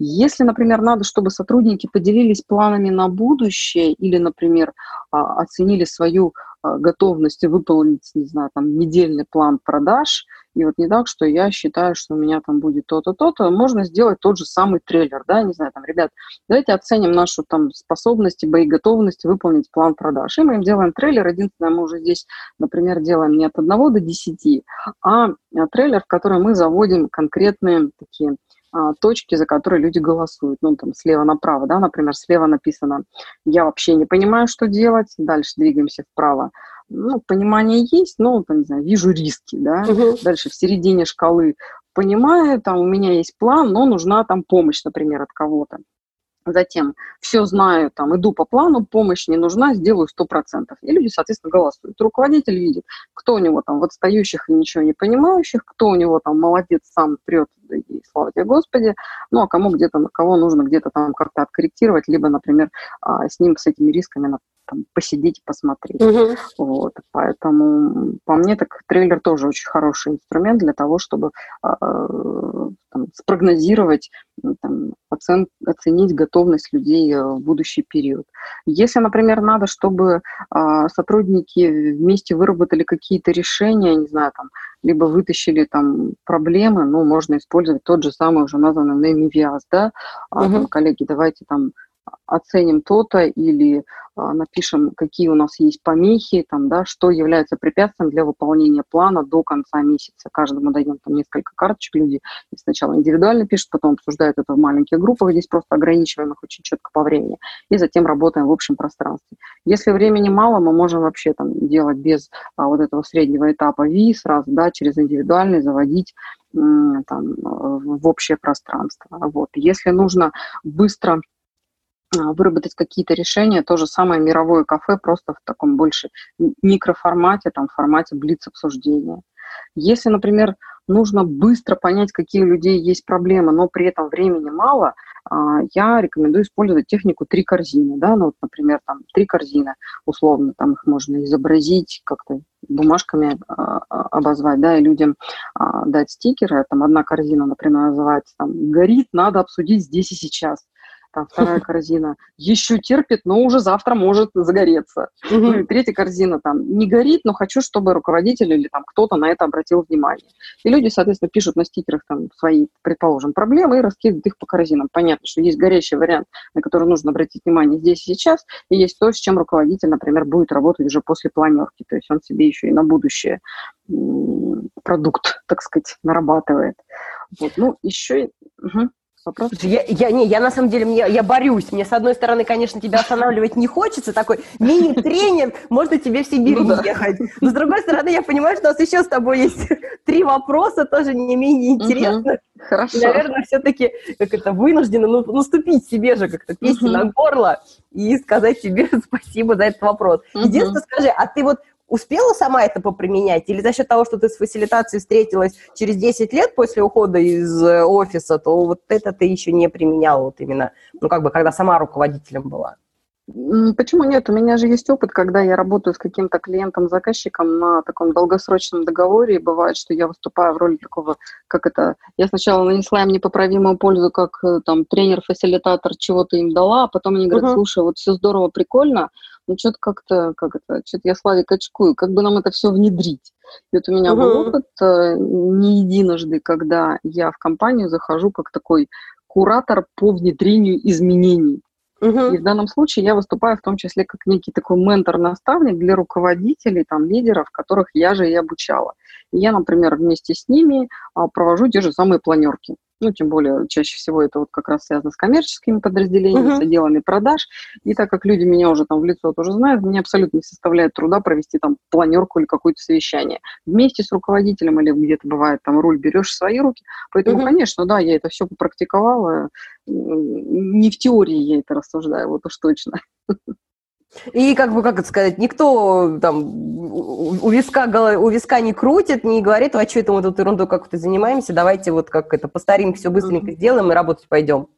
Если, например, надо, чтобы сотрудники поделились планами на будущее или, например, а, оценили свою а, готовность выполнить, не знаю, там, недельный план продаж, и вот не так, что я считаю, что у меня там будет то-то, то-то, можно сделать тот же самый трейлер, да, не знаю, там, ребят, давайте оценим нашу там способность и боеготовность выполнить план продаж. И мы им делаем трейлер, единственное, мы уже здесь, например, делаем не от 1 до 10, а, а трейлер, в который мы заводим конкретные такие точки, за которые люди голосуют. Ну, там, слева направо, да, например, слева написано «Я вообще не понимаю, что делать», дальше двигаемся вправо. Ну, понимание есть, но, там, не знаю, вижу риски, да. Угу. Дальше в середине шкалы понимаю, там, у меня есть план, но нужна там помощь, например, от кого-то. Затем все знаю, там, иду по плану, помощь не нужна, сделаю 100%. И люди, соответственно, голосуют. Руководитель видит, кто у него там в отстающих и ничего не понимающих, кто у него там молодец, сам прет, и слава тебе Господи, ну, а кому где-то, кого нужно где-то там как-то откорректировать, либо, например, а, с ним, с этими рисками там, посидеть и посмотреть. Угу. Вот, поэтому по мне так трейлер тоже очень хороший инструмент для того, чтобы э, там, спрогнозировать, там, оцен, оценить готовность людей э, в будущий период. Если, например, надо, чтобы э, сотрудники вместе выработали какие-то решения, не знаю, там, либо вытащили там проблемы, ну, можно использовать тот же самый уже названный NMVIAS, да, угу. там, коллеги, давайте там оценим то-то или а, напишем, какие у нас есть помехи, там, да, что является препятствием для выполнения плана до конца месяца. Каждому даем там несколько карточек, люди сначала индивидуально пишут, потом обсуждают это в маленьких группах, здесь просто ограничиваем их очень четко по времени, и затем работаем в общем пространстве. Если времени мало, мы можем вообще там делать без а, вот этого среднего этапа V сразу, да, через индивидуальный заводить там, в общее пространство. Вот. Если нужно быстро выработать какие-то решения. То же самое мировое кафе, просто в таком больше микроформате, там, в формате блиц-обсуждения. Если, например, нужно быстро понять, какие у людей есть проблемы, но при этом времени мало, а, я рекомендую использовать технику три корзины. Да? Ну, вот, например, там три корзины, условно, там их можно изобразить, как-то бумажками а, обозвать, да, и людям дать стикеры. Там одна корзина, например, называется там «Горит, надо обсудить здесь и сейчас» там вторая корзина еще терпит, но уже завтра может загореться. Ну и третья корзина там не горит, но хочу, чтобы руководитель или там кто-то на это обратил внимание. И люди, соответственно, пишут на стикерах там свои, предположим, проблемы и раскидывают их по корзинам. Понятно, что есть горячий вариант, на который нужно обратить внимание здесь и сейчас, и есть то, с чем руководитель, например, будет работать уже после планерки, то есть он себе еще и на будущее продукт, так сказать, нарабатывает. Вот. Ну, еще... Угу вопрос? Я, я, не, я на самом деле, мне, я борюсь. Мне, с одной стороны, конечно, тебя останавливать не хочется, такой мини-тренинг, можно тебе в Сибирь ну, ехать. Но, с другой стороны, я понимаю, что у нас еще с тобой есть три вопроса, тоже не менее интересных. Хорошо. наверное, все-таки как это вынуждены ну, наступить себе же как-то песню на горло и сказать тебе спасибо за этот вопрос. Единственное, скажи, а ты вот успела сама это поприменять? Или за счет того, что ты с фасилитацией встретилась через 10 лет после ухода из э, офиса, то вот это ты еще не применяла вот именно, ну, как бы, когда сама руководителем была? Почему нет? У меня же есть опыт, когда я работаю с каким-то клиентом-заказчиком на таком долгосрочном договоре, и бывает, что я выступаю в роли такого, как это, я сначала нанесла им непоправимую пользу, как э, там тренер-фасилитатор чего-то им дала, а потом они говорят, слушай, вот все здорово, прикольно, ну что-то как-то, как это, что-то я Славик очкую, как бы нам это все внедрить. И вот у меня угу. был опыт э, не единожды, когда я в компанию захожу как такой куратор по внедрению изменений. Угу. И в данном случае я выступаю в том числе как некий такой ментор-наставник для руководителей, там, лидеров, которых я же и обучала. И я, например, вместе с ними а, провожу те же самые планерки ну, тем более, чаще всего это вот как раз связано с коммерческими подразделениями, uh-huh. с отделами продаж. И так как люди меня уже там в лицо тоже знают, мне абсолютно не составляет труда провести там планерку или какое-то совещание. Вместе с руководителем или где-то бывает там руль берешь в свои руки. Поэтому, uh-huh. конечно, да, я это все попрактиковала. Не в теории я это рассуждаю, вот уж точно. И как бы, как это сказать, никто там у виска, у виска не крутит, не говорит, а что это мы тут ерундой как-то занимаемся, давайте вот как это по старинке все быстренько сделаем и работать пойдем.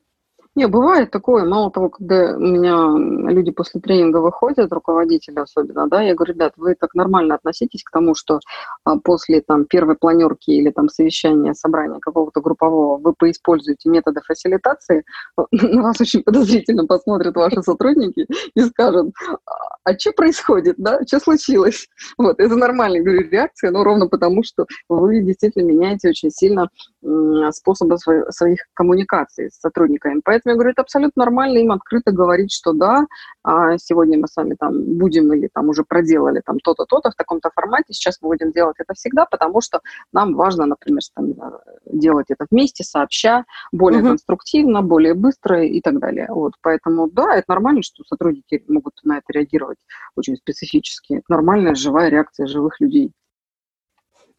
Не, бывает такое. Мало того, когда у меня люди после тренинга выходят, руководители особенно, да, я говорю, ребят, вы так нормально относитесь к тому, что а, после там первой планерки или там совещания, собрания какого-то группового вы поиспользуете методы фасилитации, на вас очень подозрительно посмотрят ваши сотрудники и скажут, а что происходит, да, что случилось? Вот, это нормальная, говорю, реакция, но ровно потому, что вы действительно меняете очень сильно способы своих коммуникаций с сотрудниками. Поэтому я говорю, это абсолютно нормально им открыто говорить, что да, а, сегодня мы с вами там будем или там уже проделали там то-то, то-то в таком-то формате, сейчас мы будем делать это всегда, потому что нам важно, например, там, делать это вместе, сообща, более uh-huh. конструктивно, более быстро и так далее. Вот, поэтому да, это нормально, что сотрудники могут на это реагировать очень специфически. Это нормальная живая реакция живых людей.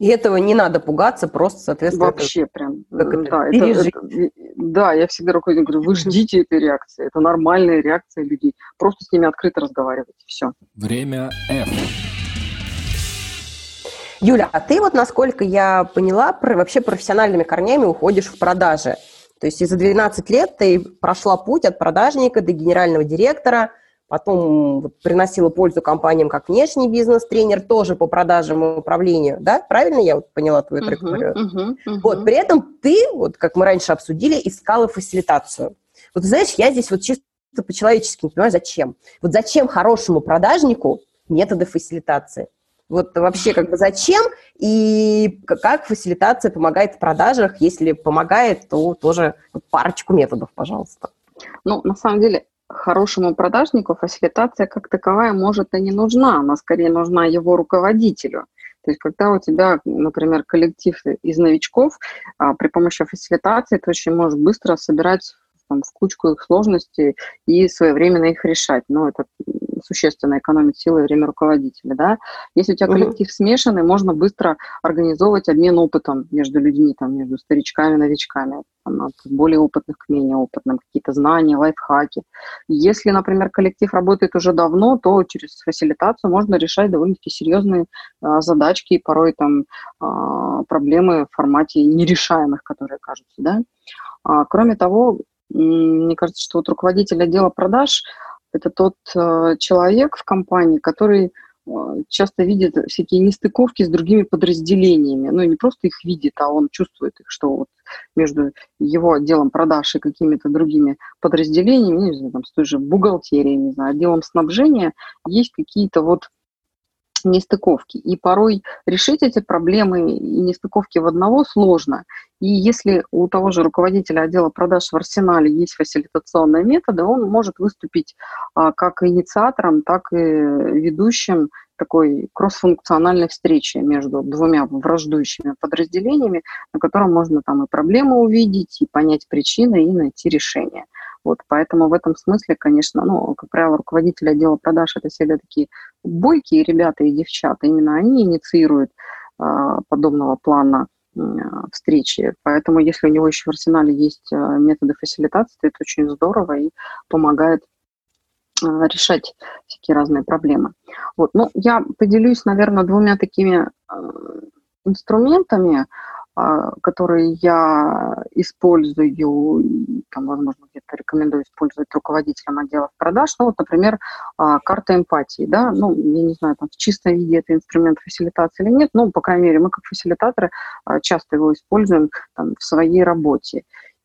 И этого не надо пугаться, просто, соответственно... Вообще это, прям, как это, да, это, это, да, я всегда руководителю говорю, вы ждите этой реакции, это нормальная реакция людей, просто с ними открыто разговаривать, все. Время F. Юля, а ты вот, насколько я поняла, про, вообще профессиональными корнями уходишь в продажи. То есть за 12 лет ты прошла путь от продажника до генерального директора – потом вот, приносила пользу компаниям как внешний бизнес-тренер, тоже по продажам и управлению, да? Правильно я вот поняла твою траекторию? Uh-huh, uh-huh, uh-huh. Вот, при этом ты, вот как мы раньше обсудили, искала фасилитацию. Вот знаешь, я здесь вот чисто по-человечески не понимаю, зачем. Вот зачем хорошему продажнику методы фасилитации? Вот вообще как бы зачем и как фасилитация помогает в продажах? Если помогает, то тоже парочку методов, пожалуйста. Ну, на самом деле, хорошему продажнику фасилитация как таковая может и не нужна, она скорее нужна его руководителю. То есть когда у тебя, например, коллектив из новичков, а, при помощи фасилитации ты очень можешь быстро собирать там, в кучку их сложностей и своевременно их решать. Но это существенно экономит силы и время руководителя. Да? Если у тебя коллектив mm-hmm. смешанный, можно быстро организовывать обмен опытом между людьми, там, между старичками новичками, там, от более опытных к менее опытным, какие-то знания, лайфхаки. Если, например, коллектив работает уже давно, то через фасилитацию можно решать довольно-таки серьезные а, задачки и порой там а, проблемы в формате нерешаемых, которые кажутся. Да? А, кроме того, мне кажется, что вот руководитель отдела продаж – это тот э, человек в компании, который э, часто видит всякие нестыковки с другими подразделениями. Ну, не просто их видит, а он чувствует их, что вот между его отделом продаж и какими-то другими подразделениями, не знаю, там, с той же бухгалтерией, не знаю, отделом снабжения, есть какие-то вот нестыковки. И порой решить эти проблемы и нестыковки в одного сложно. И если у того же руководителя отдела продаж в арсенале есть фасилитационные методы, он может выступить а, как инициатором, так и ведущим такой кроссфункциональной встречи между двумя враждующими подразделениями, на котором можно там и проблемы увидеть, и понять причины, и найти решение. Вот, поэтому в этом смысле, конечно, ну, как правило, руководители отдела продаж это всегда такие бойкие ребята и девчата. Именно они инициируют э, подобного плана э, встречи. Поэтому, если у него еще в арсенале есть э, методы фасилитации, то это очень здорово и помогает решать всякие разные проблемы. Вот. Ну, я поделюсь, наверное, двумя такими инструментами, а, которые я использую, там, возможно, где-то рекомендую использовать руководителям отделов продаж. Ну, вот, например, а, карта эмпатии, да, ну, я не знаю, там, в чистом виде это инструмент фасилитации или нет, но, по крайней мере, мы как фасилитаторы а, часто его используем там, в своей работе.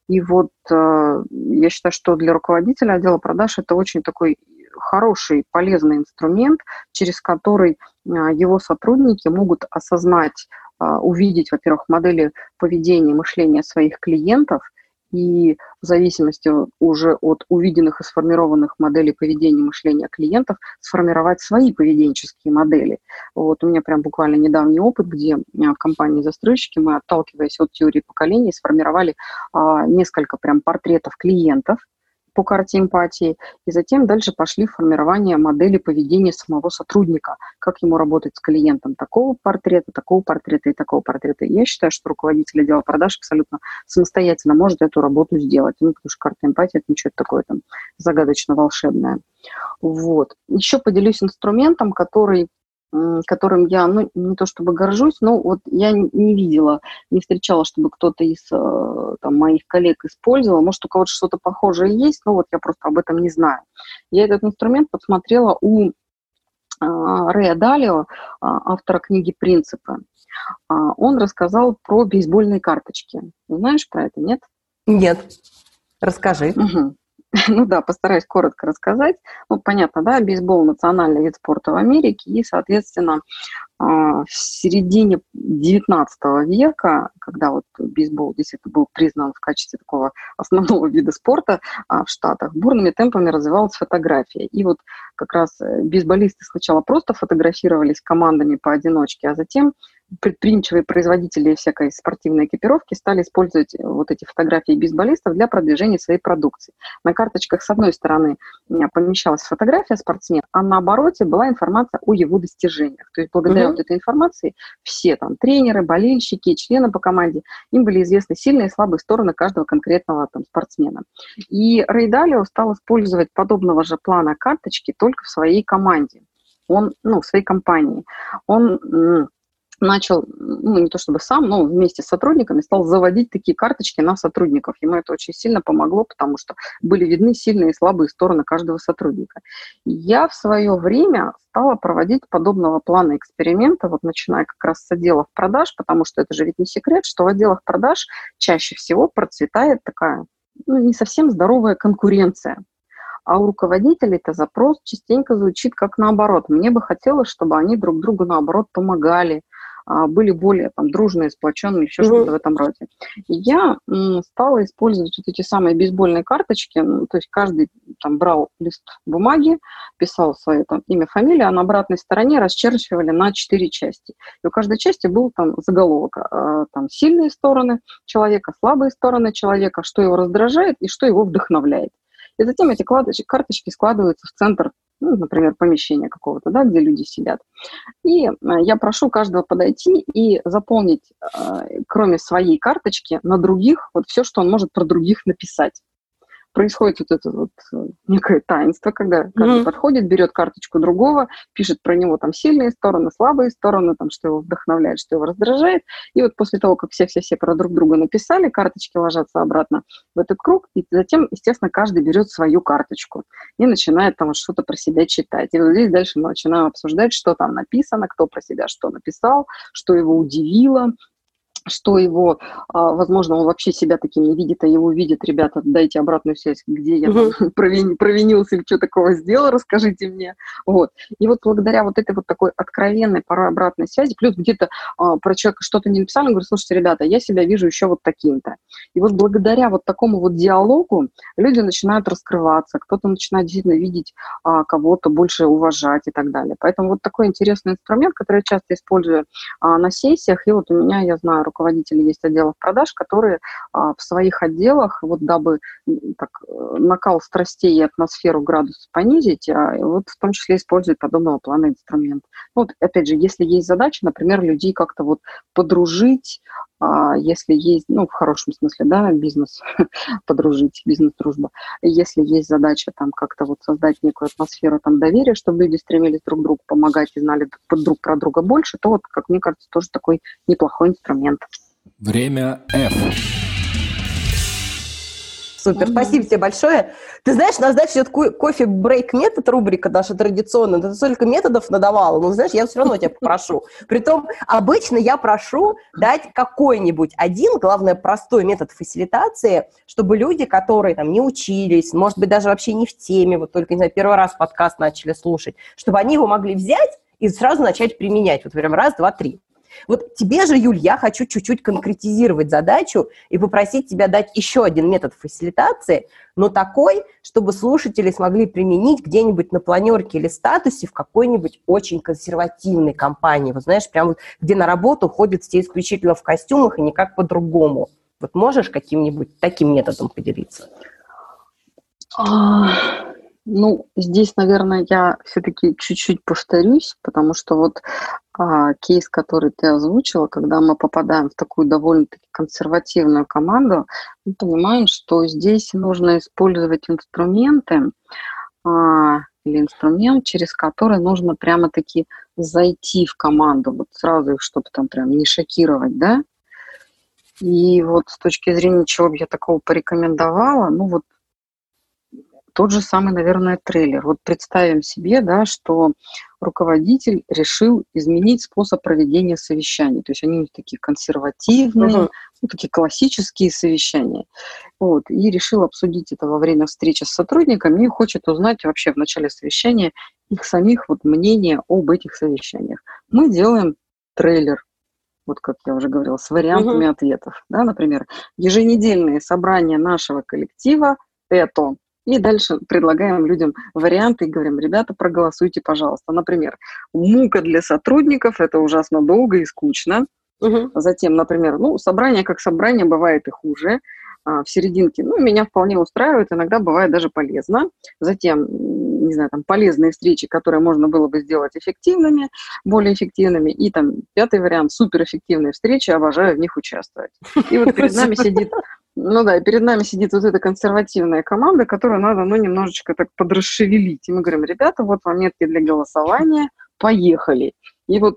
И вот я считаю, что для руководителя отдела продаж это очень такой хороший, полезный инструмент, через который его сотрудники могут осознать, увидеть, во-первых, модели поведения мышления своих клиентов – и в зависимости уже от увиденных и сформированных моделей поведения мышления клиентов сформировать свои поведенческие модели. Вот у меня прям буквально недавний опыт, где в компании застройщики мы, отталкиваясь от теории поколений, сформировали а, несколько прям портретов клиентов, по карте эмпатии, и затем дальше пошли формирование модели поведения самого сотрудника, как ему работать с клиентом такого портрета, такого портрета и такого портрета. Я считаю, что руководитель отдела продаж абсолютно самостоятельно может эту работу сделать, ну, потому что карта эмпатии – это ничего такое там загадочно-волшебное. Вот. Еще поделюсь инструментом, который которым я, ну, не то чтобы горжусь, но вот я не видела, не встречала, чтобы кто-то из э, там, моих коллег использовал. Может, у кого-то что-то похожее есть, но вот я просто об этом не знаю. Я этот инструмент посмотрела у а, Рэя Далио, а, автора книги «Принципы». А, он рассказал про бейсбольные карточки. Знаешь про это, нет? Нет. Расскажи. Угу. Ну да, постараюсь коротко рассказать. Ну, понятно, да, бейсбол – национальный вид спорта в Америке, и, соответственно, а, в середине XIX века, когда вот бейсбол действительно был признан в качестве такого основного вида спорта а, в Штатах, бурными темпами развивалась фотография. И вот как раз э, бейсболисты сначала просто фотографировались командами поодиночке, а затем предприимчивые производители всякой спортивной экипировки стали использовать э, вот эти фотографии бейсболистов для продвижения своей продукции. На карточках с одной стороны помещалась фотография спортсмена, а на обороте была информация о его достижениях. То есть благодаря mm-hmm. вот этой информации все там тренеры, болельщики, члены по команде, им были известны сильные и слабые стороны каждого конкретного там спортсмена. И Рейдалио стал использовать подобного же плана карточки только в своей команде. Он, ну, в своей компании. Он начал, ну, не то чтобы сам, но вместе с сотрудниками стал заводить такие карточки на сотрудников. Ему это очень сильно помогло, потому что были видны сильные и слабые стороны каждого сотрудника. Я в свое время стала проводить подобного плана эксперимента, вот начиная как раз с отделов продаж, потому что это же ведь не секрет, что в отделах продаж чаще всего процветает такая ну, не совсем здоровая конкуренция. А у руководителей это запрос частенько звучит как наоборот. Мне бы хотелось, чтобы они друг другу наоборот помогали, были более там, дружные, сплоченные, еще mm-hmm. что-то в этом роде. И я стала использовать вот эти самые бейсбольные карточки, ну, то есть каждый там брал лист бумаги, писал свое там имя, фамилию, а на обратной стороне расчерчивали на четыре части. И у каждой части был там заголовок, а, там сильные стороны человека, слабые стороны человека, что его раздражает и что его вдохновляет. И затем эти карточки складываются в центр ну, например, помещение какого-то, да, где люди сидят. И э, я прошу каждого подойти и заполнить, э, кроме своей карточки, на других вот все, что он может про других написать происходит вот это вот э, некое таинство, когда каждый mm-hmm. подходит, берет карточку другого, пишет про него там сильные стороны, слабые стороны, там, что его вдохновляет, что его раздражает. И вот после того, как все-все-все про друг друга написали, карточки ложатся обратно в этот круг, и затем, естественно, каждый берет свою карточку и начинает там вот что-то про себя читать. И вот здесь дальше мы начинаем обсуждать, что там написано, кто про себя что написал, что его удивило, что его, а, возможно, он вообще себя таким не видит, а его видят, ребята, дайте обратную связь, где я угу. провин, провинился или что такого сделал, расскажите мне. Вот. И вот благодаря вот этой вот такой откровенной порой обратной связи, плюс где-то а, про человека что-то не написали, он говорит, слушайте, ребята, я себя вижу еще вот таким-то. И вот благодаря вот такому вот диалогу люди начинают раскрываться, кто-то начинает действительно видеть а, кого-то, больше уважать и так далее. Поэтому вот такой интересный инструмент, который я часто использую а, на сессиях, и вот у меня, я знаю, руководители есть отделов продаж, которые а, в своих отделах, вот дабы так, э, накал страстей и атмосферу градус понизить, а, вот в том числе используют подобного плана инструмент. Ну, вот, опять же, если есть задача, например, людей как-то вот подружить, а, если есть, ну, в хорошем смысле, да, бизнес подружить, бизнес-дружба, если есть задача там как-то вот создать некую атмосферу там доверия, чтобы люди стремились друг другу помогать и знали друг про друга больше, то вот, как мне кажется, тоже такой неплохой инструмент. Время F. Супер, спасибо тебе большое. Ты знаешь, у нас дальше идет кофе-брейк метод, рубрика наша традиционная. Ты столько методов надавала, но знаешь, я все равно тебя попрошу. Притом, обычно я прошу дать какой-нибудь один, главное, простой метод фасилитации, чтобы люди, которые там не учились, может быть, даже вообще не в теме, вот только, не знаю, первый раз подкаст начали слушать, чтобы они его могли взять и сразу начать применять. Вот прям раз, два, три. Вот тебе же, Юль, я хочу чуть-чуть конкретизировать задачу и попросить тебя дать еще один метод фасилитации, но такой, чтобы слушатели смогли применить где-нибудь на планерке или статусе в какой-нибудь очень консервативной компании. Вот знаешь, прям вот, где на работу ходят все исключительно в костюмах и никак по-другому. Вот можешь каким-нибудь таким методом поделиться? Ну, здесь, наверное, я все-таки чуть-чуть повторюсь, потому что вот а, кейс, который ты озвучила, когда мы попадаем в такую довольно-таки консервативную команду, мы понимаем, что здесь нужно использовать инструменты а, или инструмент, через который нужно прямо-таки зайти в команду, вот сразу их, чтобы там прям не шокировать, да? И вот с точки зрения чего бы я такого порекомендовала, ну вот тот же самый, наверное, трейлер. Вот представим себе, да, что руководитель решил изменить способ проведения совещаний. То есть они такие консервативные, uh-huh. ну, такие классические совещания. Вот, и решил обсудить это во время встречи с сотрудниками и хочет узнать вообще в начале совещания их самих вот мнение об этих совещаниях. Мы делаем трейлер, вот как я уже говорила, с вариантами uh-huh. ответов. Да, например, еженедельные собрания нашего коллектива – это и дальше предлагаем людям варианты и говорим, ребята, проголосуйте, пожалуйста. Например, мука для сотрудников – это ужасно долго и скучно. Угу. Затем, например, ну, собрание как собрание, бывает и хуже. А, в серединке, ну, меня вполне устраивает, иногда бывает даже полезно. Затем, не знаю, там, полезные встречи, которые можно было бы сделать эффективными, более эффективными. И там пятый вариант – суперэффективные встречи, обожаю в них участвовать. И вот перед нами сидит ну да, и перед нами сидит вот эта консервативная команда, которую надо, ну, немножечко так подрасшевелить. И мы говорим, ребята, вот вам метки для голосования, поехали. И вот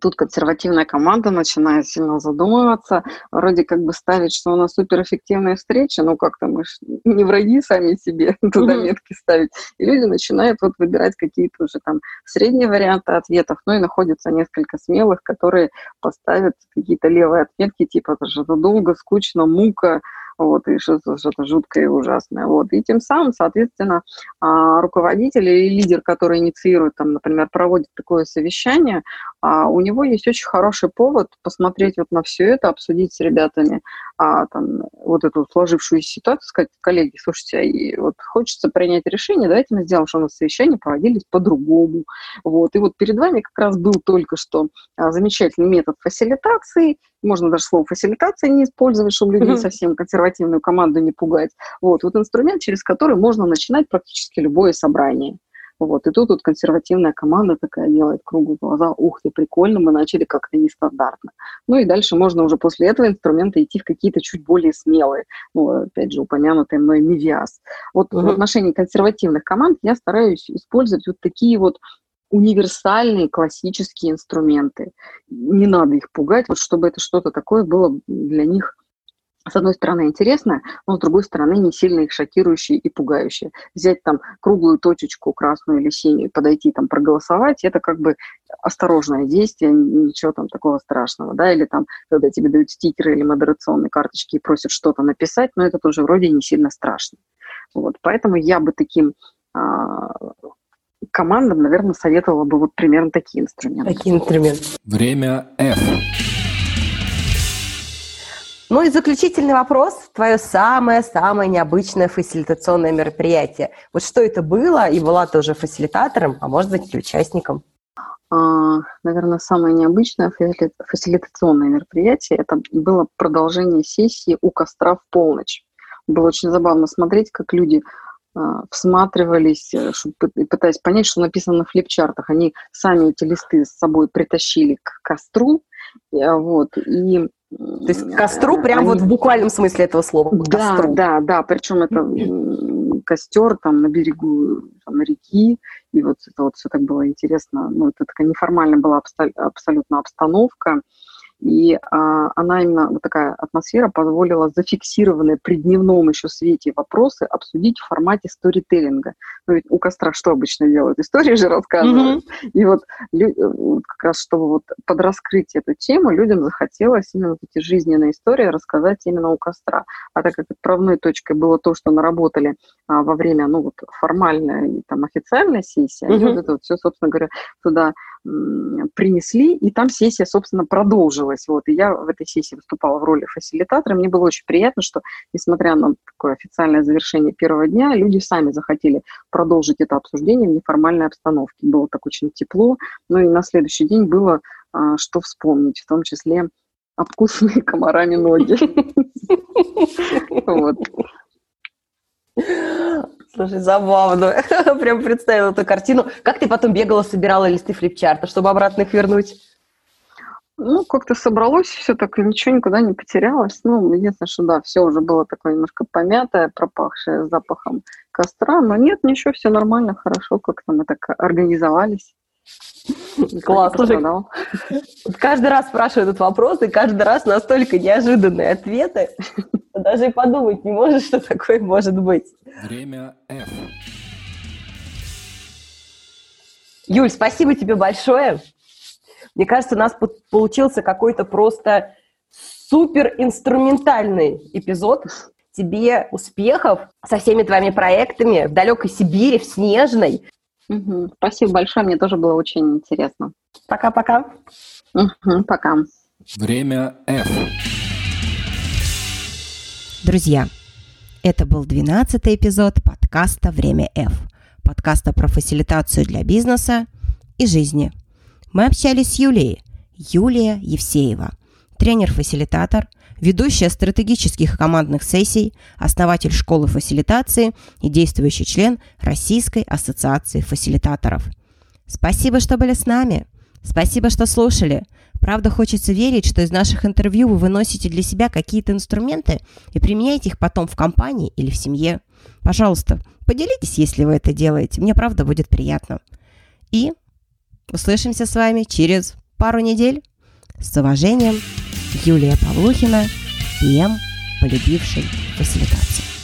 Тут консервативная команда начинает сильно задумываться, вроде как бы ставить, что у нас суперэффективная встреча, ну как-то мы ж не враги сами себе туда метки ставить. И люди начинают вот выбирать какие-то уже там средние варианты ответов, ну и находятся несколько смелых, которые поставят какие-то левые отметки, типа это же долго, скучно, мука, вот, и что-то, что-то жуткое и ужасное. Вот. И тем самым, соответственно, а, руководитель или лидер, который инициирует, там, например, проводит такое совещание, а, у него есть очень хороший повод посмотреть вот на все это, обсудить с ребятами а, там, вот эту сложившуюся ситуацию, сказать, коллеги, слушайте, и вот хочется принять решение, давайте мы сделаем, что у нас совещания проводились по-другому. Вот. И вот перед вами как раз был только что замечательный метод фасилитации, можно даже слово фасилитация не использовать, чтобы людей совсем консервативную команду не пугать. Вот, вот инструмент, через который можно начинать практически любое собрание. Вот, и тут вот консервативная команда такая делает круглые глаза, ух ты, прикольно, мы начали как-то нестандартно. Ну и дальше можно уже после этого инструмента идти в какие-то чуть более смелые, ну, опять же, упомянутые мной Мивиас. Вот uh-huh. в отношении консервативных команд я стараюсь использовать вот такие вот универсальные классические инструменты. Не надо их пугать, вот чтобы это что-то такое было для них с одной стороны интересное, но с другой стороны не сильно их шокирующее и пугающее. Взять там круглую точечку, красную или синюю, подойти там проголосовать, это как бы осторожное действие, ничего там такого страшного, да, или там, когда тебе дают стикеры или модерационные карточки и просят что-то написать, но это тоже вроде не сильно страшно. Вот, поэтому я бы таким а, командам, наверное, советовала бы вот примерно такие инструменты. Такие инструменты. Время F. Ну и заключительный вопрос. Твое самое-самое необычное фасилитационное мероприятие. Вот что это было? И была тоже фасилитатором, а может быть и участником? А, наверное, самое необычное фасилитационное мероприятие – это было продолжение сессии у костра в полночь. Было очень забавно смотреть, как люди а, всматривались, э, пытаясь понять, что написано на флипчартах. Они сами эти листы с собой притащили к костру, а, вот, и то есть костру прям они... вот в буквальном смысле этого слова. Да, костру. да, да. Причем это костер там на берегу там, реки, и вот это вот все так было интересно. Ну, это такая неформальная была абсолютно обстановка. И а, она именно, вот такая атмосфера позволила зафиксированные при дневном еще свете вопросы обсудить в формате сторителлинга. Ну, ведь у костра что обычно делают? Истории же рассказывают. Mm-hmm. И вот как раз, чтобы вот подраскрыть эту тему, людям захотелось именно вот эти жизненные истории рассказать именно у костра. А так как отправной точкой было то, что наработали а, во время, ну, вот формальной, там, официальной сессии, mm-hmm. они вот это вот все, собственно говоря, туда принесли, и там сессия, собственно, продолжилась. Вот, и я в этой сессии выступала в роли фасилитатора. Мне было очень приятно, что, несмотря на такое официальное завершение первого дня, люди сами захотели продолжить это обсуждение в неформальной обстановке. Было так очень тепло. Ну и на следующий день было а, что вспомнить, в том числе обкусанные комарами ноги. Слушай, забавно. Прям представила эту картину. Как ты потом бегала, собирала листы флипчарта, чтобы обратно их вернуть? Ну, как-то собралось все так, и ничего никуда не потерялось. Ну, единственное, что да, все уже было такое немножко помятое, пропахшее запахом костра, но нет, ничего, все нормально, хорошо, как-то мы так организовались. Класс. Слушай, каждый раз спрашиваю этот вопрос, и каждый раз настолько неожиданные ответы. Даже и подумать не можешь, что такое может быть. Время F. Юль, спасибо тебе большое. Мне кажется, у нас получился какой-то просто супер инструментальный эпизод. Тебе успехов со всеми твоими проектами в далекой Сибири, в Снежной. Угу. Спасибо большое, мне тоже было очень интересно. Пока-пока. Угу, пока. Время F. Друзья, это был 12 эпизод подкаста «Время F», подкаста про фасилитацию для бизнеса и жизни. Мы общались с Юлией, Юлия Евсеева, тренер-фасилитатор, ведущая стратегических командных сессий, основатель школы фасилитации и действующий член Российской ассоциации фасилитаторов. Спасибо, что были с нами. Спасибо, что слушали. Правда, хочется верить, что из наших интервью вы выносите для себя какие-то инструменты и применяете их потом в компании или в семье. Пожалуйста, поделитесь, если вы это делаете. Мне правда будет приятно. И услышимся с вами через пару недель. С уважением, Юлия Павлухина, ПМ, полюбивший фасилитацию.